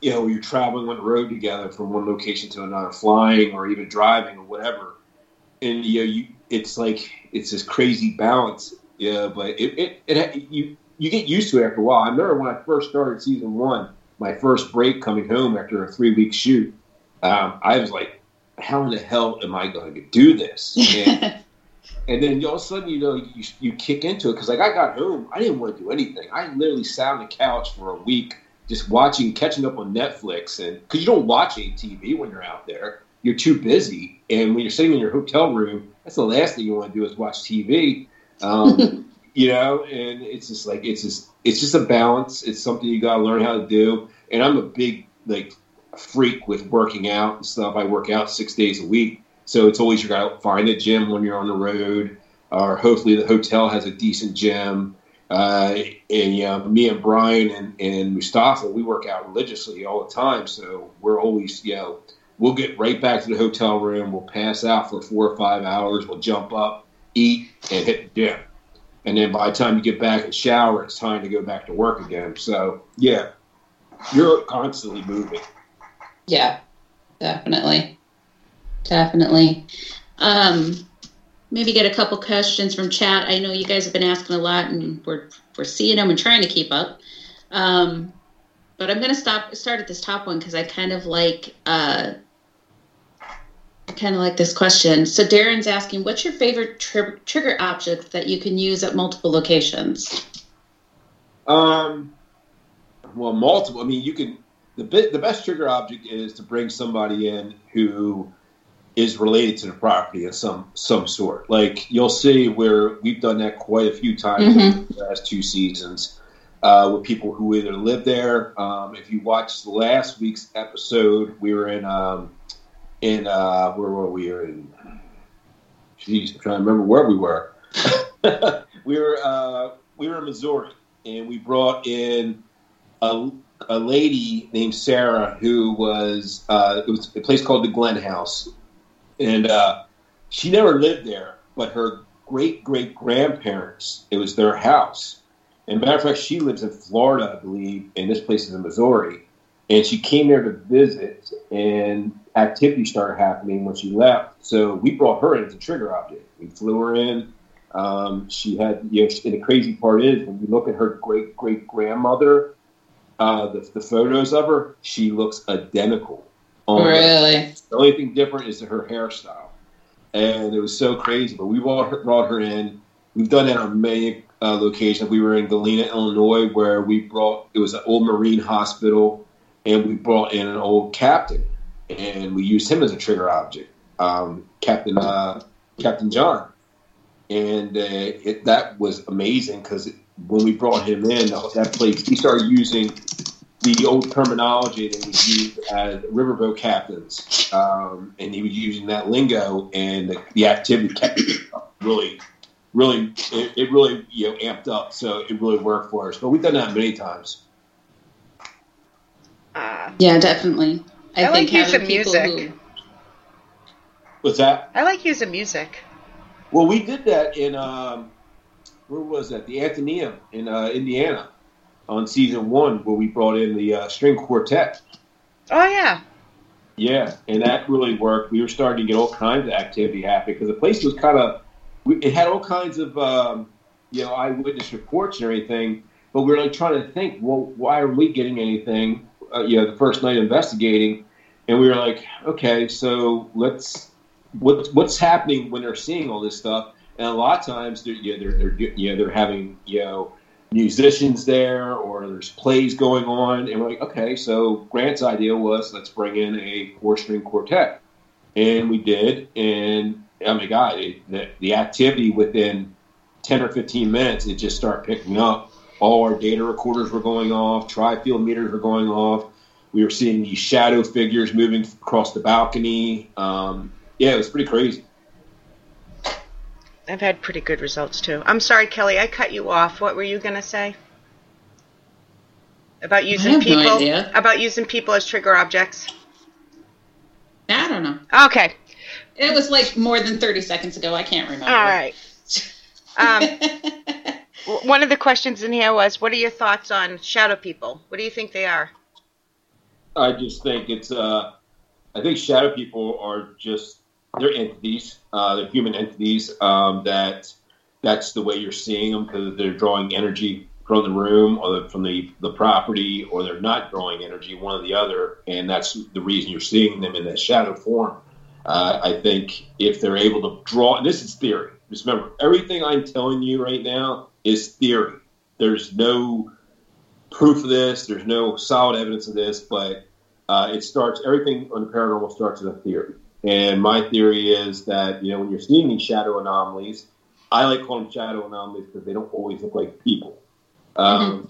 you know, you're traveling on the road together from one location to another, flying or even driving or whatever, and you know, you it's like it's this crazy balance, yeah. But it it, it you you get used to it after a while. I remember when I first started season one my first break coming home after a three week shoot, um, I was like, how in the hell am I going to do this? And, and then all of a sudden, you know, you, you kick into it because like I got home, I didn't want to do anything. I literally sat on the couch for a week just watching, catching up on Netflix, and because you don't watch any TV when you're out there, you're too busy. And when you're sitting in your hotel room, that's the last thing you want to do is watch TV. Um, you know, and it's just like it's just it's just a balance. It's something you got to learn how to do. And I'm a big like freak with working out and stuff. I work out six days a week, so it's always you got to find a gym when you're on the road, or hopefully the hotel has a decent gym. Uh, and you know, me and Brian and, and Mustafa, we work out religiously all the time. So we're always, you know, we'll get right back to the hotel room. We'll pass out for four or five hours. We'll jump up, eat, and hit the gym. And then by the time you get back and shower, it's time to go back to work again. So yeah, you're constantly moving. yeah, definitely, definitely. Um, maybe get a couple questions from chat. I know you guys have been asking a lot, and we're we're seeing them and trying to keep up. Um, but I'm gonna stop start at this top one because I kind of like uh, I kind of like this question. So Darren's asking, what's your favorite tri- trigger object that you can use at multiple locations? Um, well, multiple. I mean, you can. The bit, the best trigger object is to bring somebody in who is related to the property of some some sort. Like you'll see where we've done that quite a few times Mhm. in the last two seasons uh, with people who either live there. Um, if you watched last week's episode, we were in um, in uh, where were we? We were in. Jeez, I'm trying to remember where we were. we were uh, we were in Missouri, and we brought in a, a lady named Sarah who was uh, it was a place called the Glen House, and uh, she never lived there, but her great great grandparents it was their house. And matter of fact, she lives in Florida, I believe, and this place is in Missouri. And she came there to visit, and activity started happening when she left. So we brought her in as a trigger object. We flew her in. Um, she had, you know, and the crazy part is when you look at her great great grandmother, uh, the, the photos of her, she looks identical. Really? The only thing different is her hairstyle, and it was so crazy. But we brought her, brought her in. We've done that on many uh, locations. We were in Galena, Illinois, where we brought it was an old Marine hospital, and we brought in an old captain, and we used him as a trigger object, um, Captain uh, Captain John, and uh, it, that was amazing because when we brought him in, that place he started using the old terminology that was used as riverboat captains, um, and he was using that lingo, and the, the activity kept really, really, it, it, really you know amped up. So it really worked for us. But we've done that many times. Uh, Yeah, definitely. I, I like think using people music. who- What's that? I like using music. Well, we did that in um, where was that? The Athenaeum in uh, Indiana on season one, where we brought in the uh, string quartet. Oh yeah. Yeah, and that really worked. We were starting to get all kinds of activity happening because the place was kind of, it had all kinds of, um, you know, eyewitness reports and everything. But we were like trying to think, well, why are we getting anything? Uh, you know, the first night investigating, and we were like, okay, so let's, what's what's happening when they're seeing all this stuff? And a lot of times, they're, you know, they're, they're, you know, they're having, you know, musicians there or there's plays going on. And we're like okay so Grant's idea was let's bring in a four string quartet. And we did. And oh my god it, the, the activity within 10 or 15 minutes it just started picking up. All our data recorders were going off. Tri-field meters were going off. We were seeing these shadow figures moving across the balcony. Um, yeah it was pretty crazy I've had pretty good results too. I'm sorry, Kelly, I cut you off. What were you gonna say? About using have no people idea. about using people as trigger objects. I don't know. Okay. It was like more than 30 seconds ago. I can't remember. All right. Um, one of the questions in here was, "What are your thoughts on shadow people? What do you think they are?" I just think it's. Uh, I think shadow people are just they're entities. Uh, they're human entities. Um, that that's the way you're seeing them because they're drawing energy from the room or the, from the the property, or they're not drawing energy, one or the other, and that's the reason you're seeing them in that shadow form. Uh, I think if they're able to draw, and this is theory. Just remember, everything I'm telling you right now is theory. There's no proof of this. There's no solid evidence of this, but uh, it starts. Everything on the paranormal starts as a theory. And my theory is that you know when you're seeing these shadow anomalies, I like calling them shadow anomalies because they don't always look like people. Um,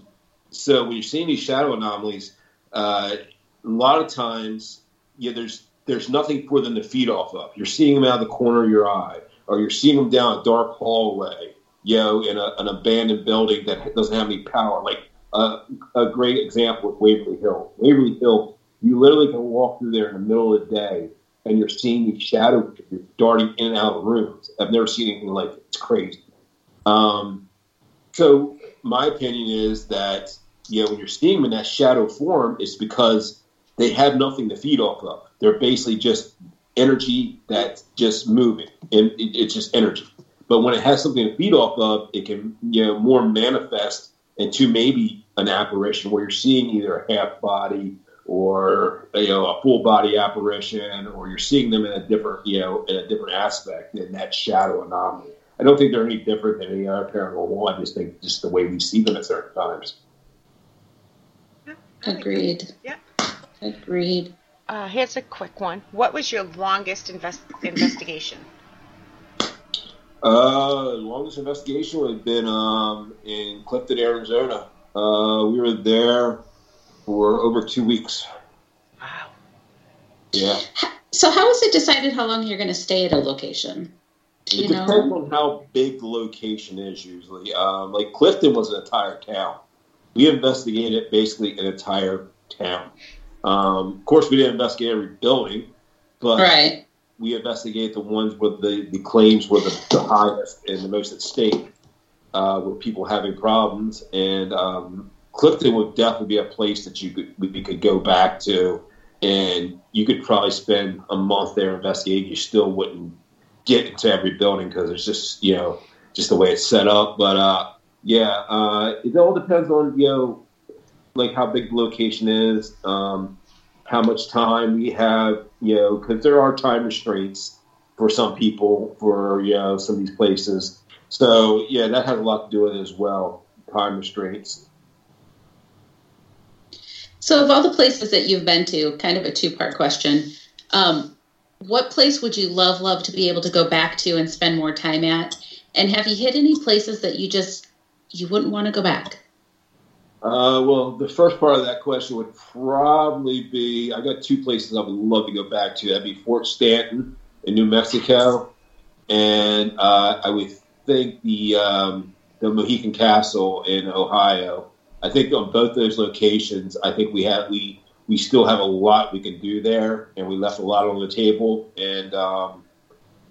So when you're seeing these shadow anomalies, uh, a lot of times, yeah, there's there's nothing for them to feed off of. You're seeing them out of the corner of your eye, or you're seeing them down a dark hallway, you know, in a, an abandoned building that doesn't have any power. Like uh, a great example with Waverly Hill. Waverly Hill, you literally can walk through there in the middle of the day, and you're seeing these shadow figures darting in and out of rooms. I've never seen anything like it. It's crazy. Um, so my opinion is that you know when you're seeing them in that shadow form, it's because they have nothing to feed off of. They're basically just energy that's just moving, and it, it's just energy. But when it has something to feed off of, it can you know more manifest into maybe an apparition where you're seeing either a half body or you know a full body apparition, or you're seeing them in a different you know in a different aspect in that shadow anomaly. I don't think they're any different than any other paranormal. I just think just the way we see them at certain times. Agreed. Yeah. Agreed. Uh, here's a quick one. What was your longest invest- investigation? Uh, longest investigation would have been um, in Clifton, Arizona. Uh, we were there for over two weeks. Wow. Yeah. So, how is it decided how long you're going to stay at a location? Do It you depends know? on how big the location is usually. Um, like Clifton was an entire town. We investigated basically an entire town. Um, of course, we didn't investigate every building, but Right. we investigate the ones where the, the claims were the, the highest and the most at stake, uh, where people having problems. And um, Clifton would definitely be a place that you could could go back to, and you could probably spend a month there investigating. You still wouldn't get into every building because it's just you know just the way it's set up. But uh, yeah, uh, it all depends on you know like how big the location is, um, how much time we have, you know, because there are time restraints for some people for you know some of these places. So yeah, that has a lot to do with it as well. Time restraints. So, of all the places that you've been to, kind of a two part question, um, what place would you love, love to be able to go back to and spend more time at? And have you hit any places that you just you wouldn't want to go back? Uh, well, the first part of that question would probably be I got two places I would love to go back to. That'd be Fort Stanton in New Mexico, and uh, I would think the um, the Mohican Castle in Ohio. I think on both those locations, I think we have we we still have a lot we can do there, and we left a lot on the table. And um,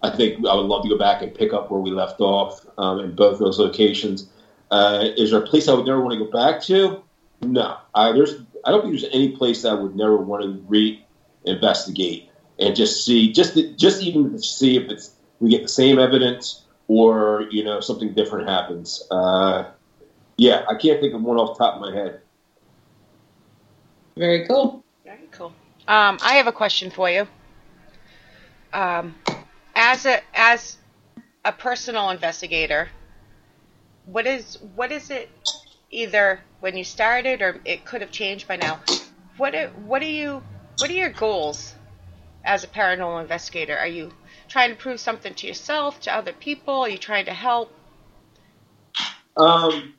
I think I would love to go back and pick up where we left off um, in both those locations. Uh, is there a place I would never want to go back to? No, I, there's. I don't think there's any place I would never want to re-investigate and just see, just to, just even see if it's we get the same evidence or you know something different happens. Uh, yeah, I can't think of one off the top of my head. Very cool. Very cool. Um, I have a question for you. Um, as a as a personal investigator, what is what is it? Either when you started, or it could have changed by now. What are, what are you? What are your goals as a paranormal investigator? Are you trying to prove something to yourself, to other people? Are you trying to help? Um,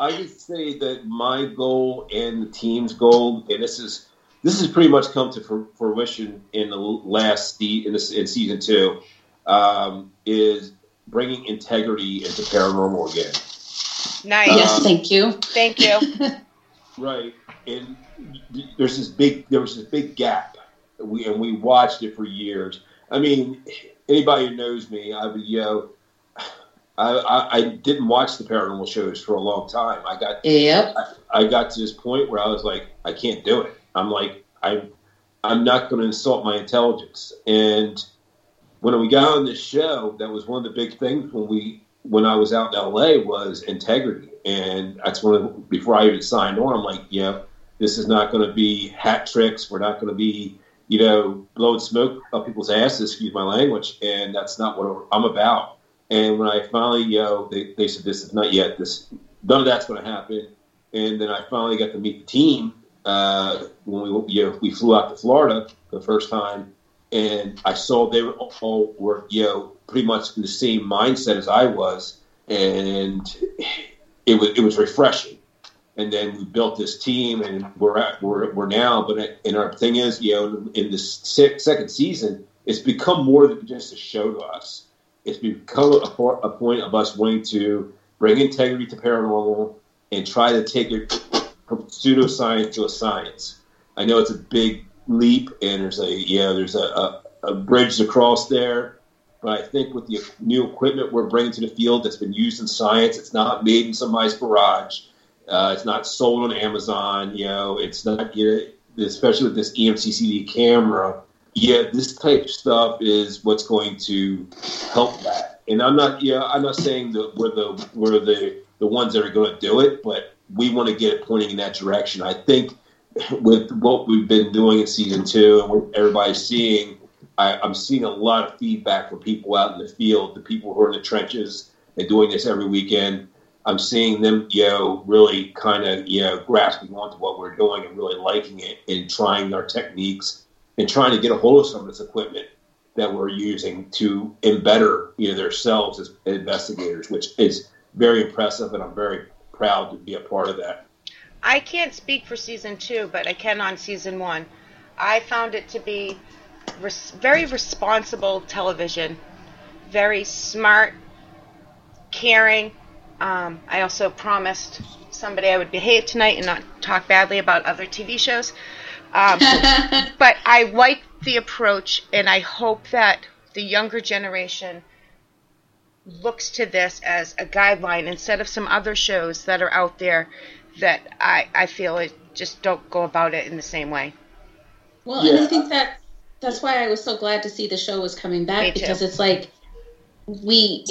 I would say that my goal and the team's goal, and this is this has pretty much come to fruition in the last in, this, in season two, um, is bringing integrity into paranormal again. Nice. yes, thank you. Thank you. right, and there's this big there was this big gap. We and we watched it for years. I mean, anybody who knows me, I would you know. I, I, I didn't watch the paranormal shows for a long time. I got yep. I, I got to this point where I was like, I can't do it. I'm like, I I'm not going to insult my intelligence. And when we got on this show, that was one of the big things when we when I was out in LA was integrity, and that's one the, before I even signed on. I'm like, yeah, this is not going to be hat tricks. We're not going to be you know blowing smoke up people's asses. Excuse my language, and that's not what I'm about. And when I finally, you know, they, they said this is not yet. This none of that's going to happen. And then I finally got to meet the team uh, when we you know we flew out to Florida for the first time, and I saw they were all were you know pretty much in the same mindset as I was, and it was it was refreshing. And then we built this team, and we're at we're, we're now. But and our thing is, you know, in this second season, it's become more than just a show to us it's become a, a point of us wanting to bring integrity to paranormal and try to take it from pseudoscience to a science. I know it's a big leap, and there's a yeah, there's a, a, a bridge to cross there. But I think with the new equipment we're bringing to the field that's been used in science, it's not made in somebody's garage. Uh, it's not sold on Amazon. You know, it's not you know, especially with this EMCCD camera yeah, this type of stuff is what's going to help that. And I'm not, yeah, I'm not saying that we're the we're the the ones that are going to do it, but we want to get it pointing in that direction. I think with what we've been doing in season two and what everybody's seeing, I, I'm seeing a lot of feedback from people out in the field, the people who are in the trenches and doing this every weekend. I'm seeing them, you know, really kind of, you know, grasping onto what we're doing and really liking it and trying our techniques and trying to get a hold of some of this equipment that we're using to embetter you know themselves as investigators, which is very impressive, and I'm very proud to be a part of that. I can't speak for season two, but I can on season one. I found it to be res- very responsible television, very smart, caring. Um, I also promised somebody I would behave tonight and not talk badly about other TV shows. Um, but I like the approach, and I hope that the younger generation looks to this as a guideline instead of some other shows that are out there that I, I feel it just don't go about it in the same way. Well, yeah. and I think that that's why I was so glad to see the show was coming back because it's like we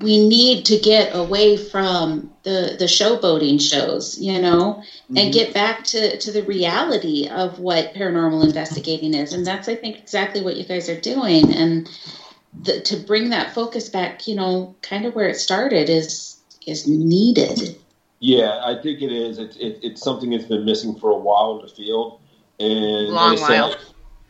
we need to get away from the the showboating shows, you know, mm-hmm. and get back to to the reality of what paranormal investigating is, and that's I think exactly what you guys are doing. And the, to bring that focus back, you know, kind of where it started is is needed. Yeah, I think it is. It's it, it's something that's been missing for a while in the field, and Long like I said, while.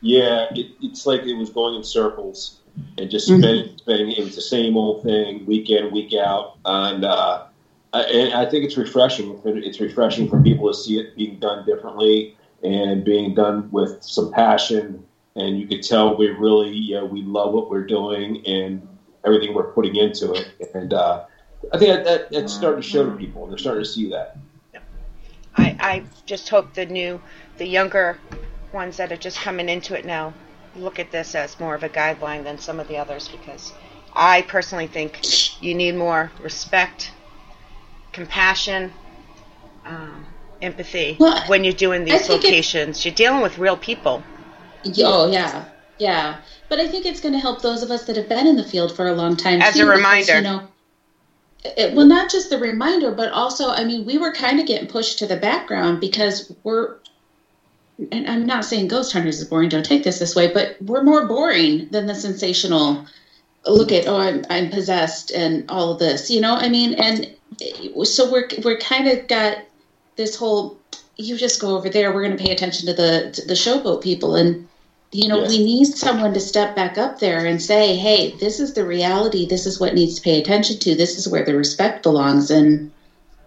yeah, it, it's like it was going in circles and just Mhm. spinning, spinning. It was the same old thing, week in, week out, and uh, I, and I think it's refreshing. It's refreshing for people to see it being done differently and being done with some passion. And you could tell we really, you know, we love what we're doing and everything we're putting into it. And uh, I think that, that that's starting to show to people, and they're starting to see that. I, I just hope the new, the younger ones that are just coming into it now look at this as more of a guideline than some of the others because I personally think you need more respect, compassion, um, empathy Well, when you're doing these it- locations. You're dealing with real people. Oh yeah, yeah. But I think it's going to help those of us that have been in the field for a long time. As a too, because, reminder. you know. It, well, not just the reminder, but also, I mean, we were kind of getting pushed to the background because we're, and I'm not saying Ghost Hunters is boring. Don't take this this way, but we're more boring than the sensational. Look at oh, I'm I'm possessed and all of this. You know, I mean, and so we're we're kind of got this whole. You just go over there. We're going to pay attention to the to the showboat people and you know, Yeah. we need someone to step back up there and say, hey, this is the reality. This is what needs to pay attention to. This is where the respect belongs. And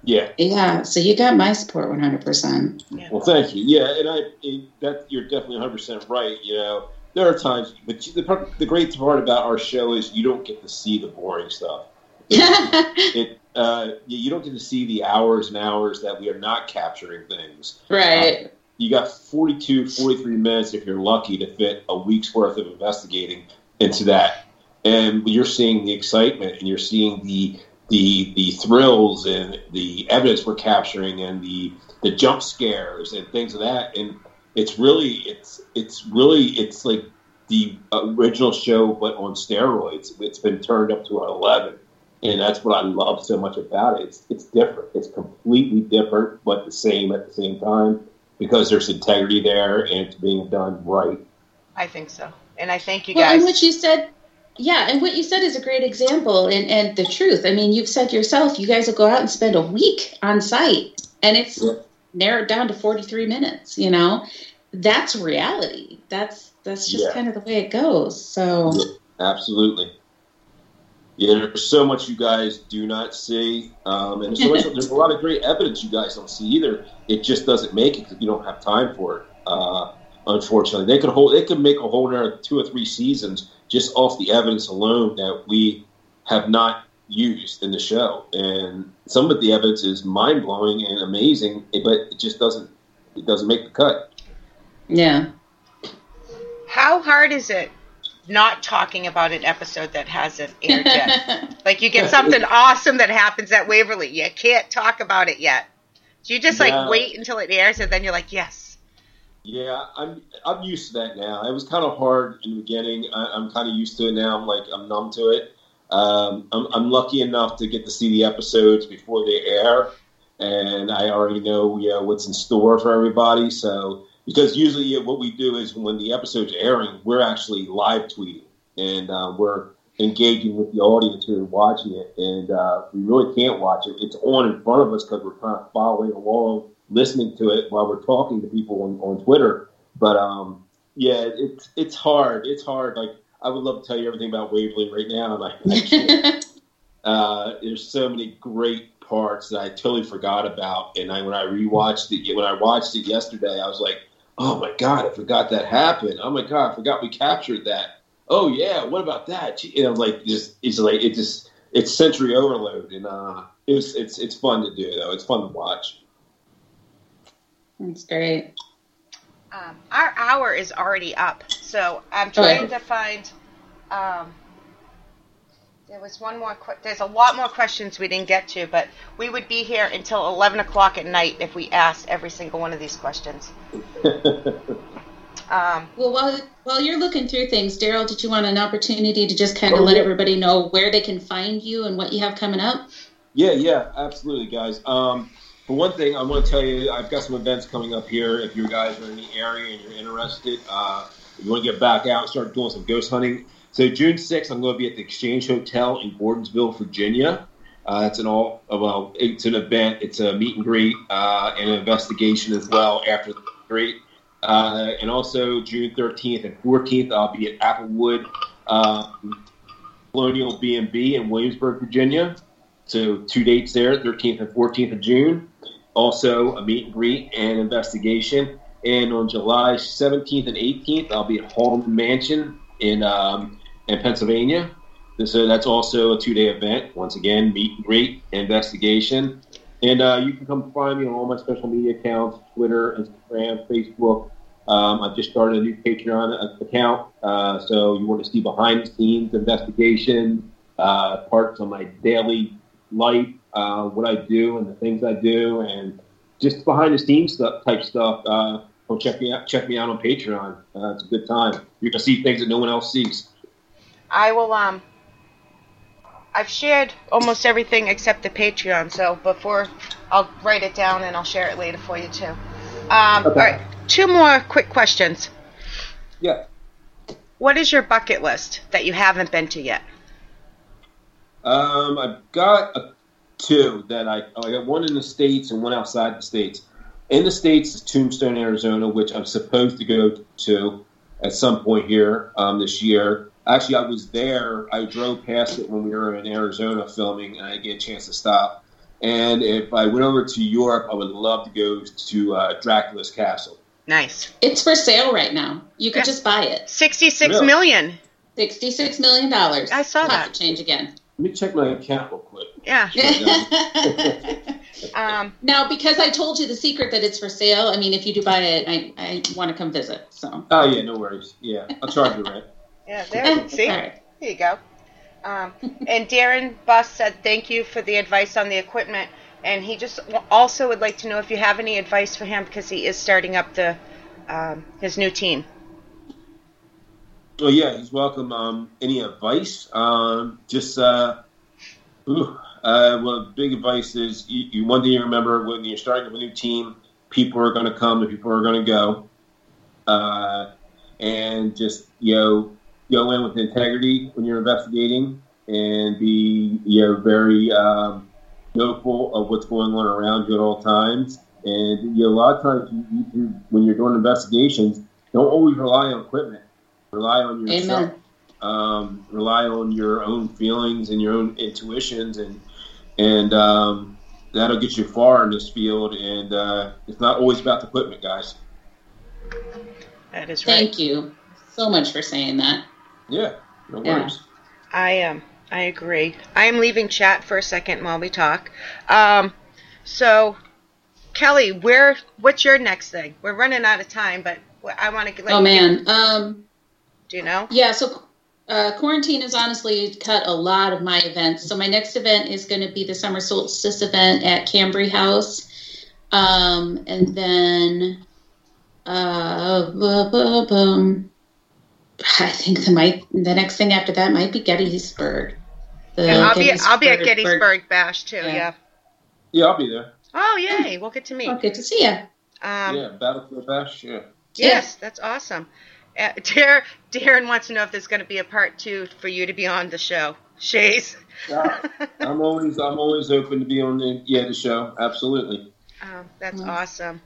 Yeah. yeah, so you got my support 100%. Well, thank you. Yeah, and I it, that you're definitely 100 percent right. You know, there are times, but the part- the great part about our show is you don't get to see the boring stuff. It uh, you you don't get to see the hours and hours that we are not capturing things. right. You got 42, 43 minutes if you're lucky to fit a week's worth of investigating into that, and you're seeing the excitement and you're seeing the the the thrills and the evidence we're capturing and the the jump scares and things of that. And it's really it's it's really it's like the original show but on steroids it's been turned up to an 11 and that's what i love so much about it. It's it's different. It's completely different but the same at the same time because there's integrity there and it's being done right. I think so. And I thank you Well, and guys. what you said, yeah, and what you said is a great example and, and the truth. I mean, you've said yourself, you guys will go out and spend a week on site, and it's Yeah. narrowed down to 43 minutes, you know? That's reality. That's that's just Yeah. kind of the way it goes. So, Absolutely. Yeah, there's so much you guys do not see, um, and so much, there's a lot of great evidence you guys don't see either. It just doesn't make it because you don't have time for it. Uh, unfortunately, they could hold, they could make a whole another two or three seasons just off the evidence alone that we have not used in the show, and some of the evidence is mind blowing and amazing, but it just doesn't it doesn't make the cut. yeah. How hard is it not talking about an episode that hasn't aired yet? like you get something awesome that happens at Waverly, you can't talk about it yet. Do you just like No. wait until it airs and then you're like, yes? Yeah, I'm I'm used to that now. It was kind of hard in the beginning. I, I'm kind of used to it now. I'm like I'm numb to it. Um, I'm, I'm lucky enough to get to see the episodes before they air, and I already know you know what's in store for everybody. So because usually what we do is when the episode's airing, we're actually live tweeting and uh, we're engaging with the audience who are watching it, and uh, we really can't watch it. It's on in front of us because we're kind of following along, listening to it while we're talking to people on, on Twitter. But um, yeah, it's it's hard. It's hard. Like I would love to tell you everything about Waverly right now, and I, I uh, there's so many great parts that I totally forgot about. And I, when I rewatched it, when I watched it yesterday, I was like, "Oh my god, I forgot that happened. Oh my god, I forgot we captured that. Oh yeah, what about that?" And I was like, "Just it's like it just it's sensory overload." And uh, it was it's it's fun to do though. It's fun to watch. That's great. Um, our hour is already up, so I'm trying to find. Um, there was one more. Que- there's a lot more questions we didn't get to, but we would be here until 11 o'clock at night if we asked every single one of these questions. Um, Well, while while you're looking through things, Daryl, did you want an opportunity to just kind of Oh, let yeah. everybody know where they can find you and what you have coming up? Yeah, yeah, absolutely, guys. Um, for one thing, I want to tell you, I've got some events coming up here. If you guys are in the area and you're interested, uh, if you want to get back out and start doing some ghost hunting, So June 6th, I'm going to be at the Exchange Hotel in Gordonsville, Virginia. Uh, it's an all well, it's an event. It's a meet and greet uh, and an investigation as well after the greet. Uh, and also June 13th and 14th, I'll be at Applewood um, Colonial B&B in Williamsburg, Virginia. So two dates there, 13th and 14th of June. Also a meet and greet and investigation. And on July 17th and 18th, I'll be at Haldeman Mansion in um, in Pennsylvania. So that's also a two day event. Once again, meet and greet, investigation. And uh, you can come find me on all my social media accounts Twitter, Instagram, Facebook. Um, I've just started a new Patreon account. Uh, so you want to see behind the scenes investigation, uh, parts of my daily life, uh, what I do and the things I do, and just behind the scenes stuff type stuff. Uh, go check me out. Check me out on Patreon. Uh, it's a good time. You can see things that no one else sees. I will. Um, I've shared almost everything except the Patreon. So before, I'll write it down and I'll share it later for you too. Um, Okay. All right, two more quick questions. Yeah. What is your bucket list that you haven't been to yet? Um, I've got a, two that I I got one in the states and one outside the states. In the states is Tombstone, Arizona, which I'm supposed to go to at some point here um, this year. Actually, I was there. I drove past it when we were in Arizona filming, and I didn't get a chance to stop. And if I went over to Europe, I would love to go to uh, Dracula's castle. Nice. It's for sale right now. You could Yeah. just buy it. Sixty-six Really? million. Sixty-six million dollars. I saw that. Change again. Let me check my account real quick. Yeah. Um, now, because I told you the secret that it's for sale, I mean, if you do buy it, I, I want to come visit. So. Oh yeah, no worries. Yeah, I'll charge you rent. yeah. There. See. All right. There you go. Um, and Darren Buss said thank you for the advice on the equipment, and he just also would like to know if you have any advice for him because he is starting up the um, his new team. Well, yeah, he's welcome. Um, any advice? Um, just, uh, ooh, uh, well, big advice is you, you, one thing you remember when you're starting a new team, people are going to come and people are going to go. Uh, and just, you know, go in with integrity when you're investigating and be, you know, very um, knowful of what's going on around you at all times. And, you know, a lot of times you, you, when you're doing investigations, don't always rely on equipment rely on yourself. Amen. Um, rely on your own feelings and your own intuitions, and and um, that'll get you far in this field. And uh, it's not always about the equipment, guys. That is right. Thank you so much for saying that. Yeah, no Yeah. worries. I am. I agree. I am leaving chat for a second while we talk. Um, so, Kelly, where? What's your next thing? We're running out of time, but I want to. Get. Oh man. Um, Do you know? yeah. So uh, quarantine has honestly cut a lot of my events. So my next event is going to be the summer solstice event at Cambry House, um, and then uh, bu- bu- bum. I think the might the next thing after that might be Gettysburg. The And I'll be. I'll be at Gettysburg- Gettysburg Bash too. Yeah. Yeah. Yeah, I'll be there. Oh yay! We'll get to meet. Oh, good to see you. Um, yeah, Battlefield Bash. Yeah. Yes, that's awesome. Uh, Dar- Darren wants to know if there's going to be a part two for you to be on the show. Shays. Yeah, I'm always I'm always open to be on the yeah the show. Absolutely. Um, that's Mm. awesome.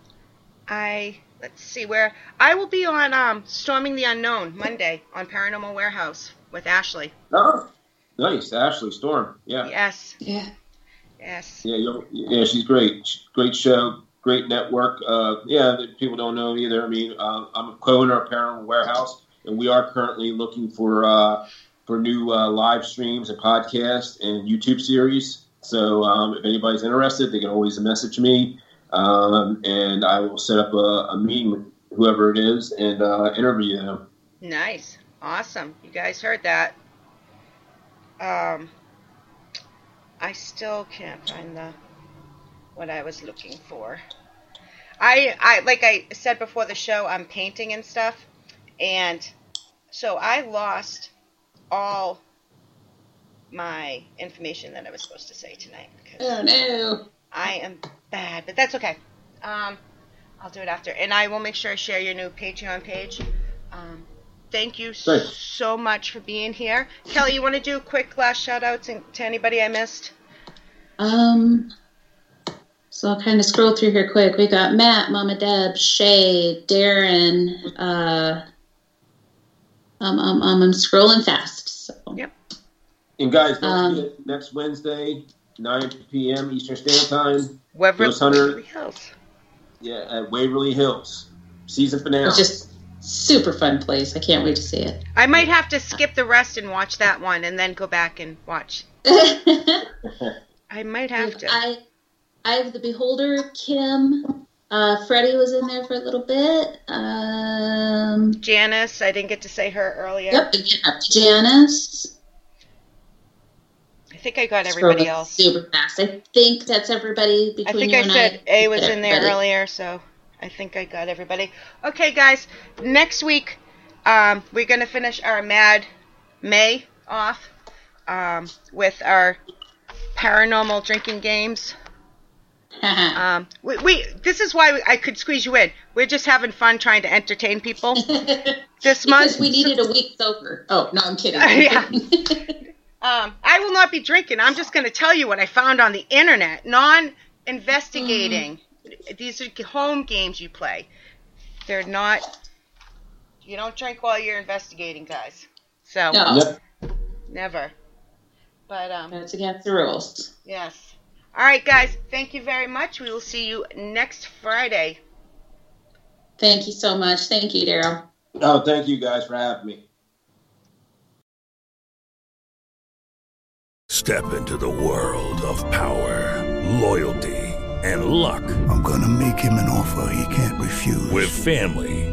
I let's see where I will be on um, Storming the Unknown Monday on Paranormal Warehouse with Ashley. Oh, nice, Ashley Storm. Yeah. Yes, Yeah. yes. Yeah, you'll- yeah, she's great. Great show, great network. Uh, yeah, that people don't know either. I mean, uh, I'm a co-owner of Paranormal Warehouse, and we are currently looking for uh, for new uh, live streams and podcasts and YouTube series. So um, if anybody's interested, they can always message me, um, and I will set up a, a meeting with whoever it is and uh, interview them. Nice, awesome. You guys heard that. Um, I still can't find the what I was looking for. I I like I said before the show, I'm painting and stuff, and so I lost all my information that I was supposed to say tonight. 'cause Oh no. I am bad, but that's okay. Um, I'll do it after, and I will make sure I share your new Patreon page. Um, thank you Thanks. so much for being here. Kelly, you want to do a quick last shout outs to anybody I missed? Um, so I'll kind of scroll through here quick. We got Matt, Mama Deb, Shay, Darren. Uh, um, um, um, I'm scrolling fast. So. Yep. And guys, don't Um, forget next Wednesday, 9 p.m. Eastern Standard Time. Waverly, Ghost Hunter. Waverly Hills. Yeah, at Waverly Hills, season finale. It's just super fun place. I can't wait to see it. I might have to skip the rest and watch that one and then go back and watch. I might have to. I, I have the Beholder, Kim. Uh, Freddie was in there for a little bit. Um, Janice, I didn't get to say her earlier. yep, to Janice. I think I got everybody else. Super fast. I think that's everybody I between think you I and said I. A was in there Everybody. earlier, so I think I got everybody. Okay, guys, next week um, we're going to finish our Mad May off um, with our paranormal drinking games. Um, we, we this is why I could squeeze you in. We're just having fun trying to entertain people this month. because we needed a week sober. Oh no, I'm kidding. Yeah. Um, I will not be drinking. I'm just going to tell you what I found on the internet. Non-investigating. These are home games you play. They're not. You don't drink while you're investigating, guys. So no, Yep. never. But um, that's against the rules. yes. All right, guys. Thank you very much. We will see you next Friday. Thank you so much. Thank you, Daryl. Oh, thank you guys for having me. Step into the world of power, loyalty, and luck. I'm gonna make him an offer he can't refuse. With family,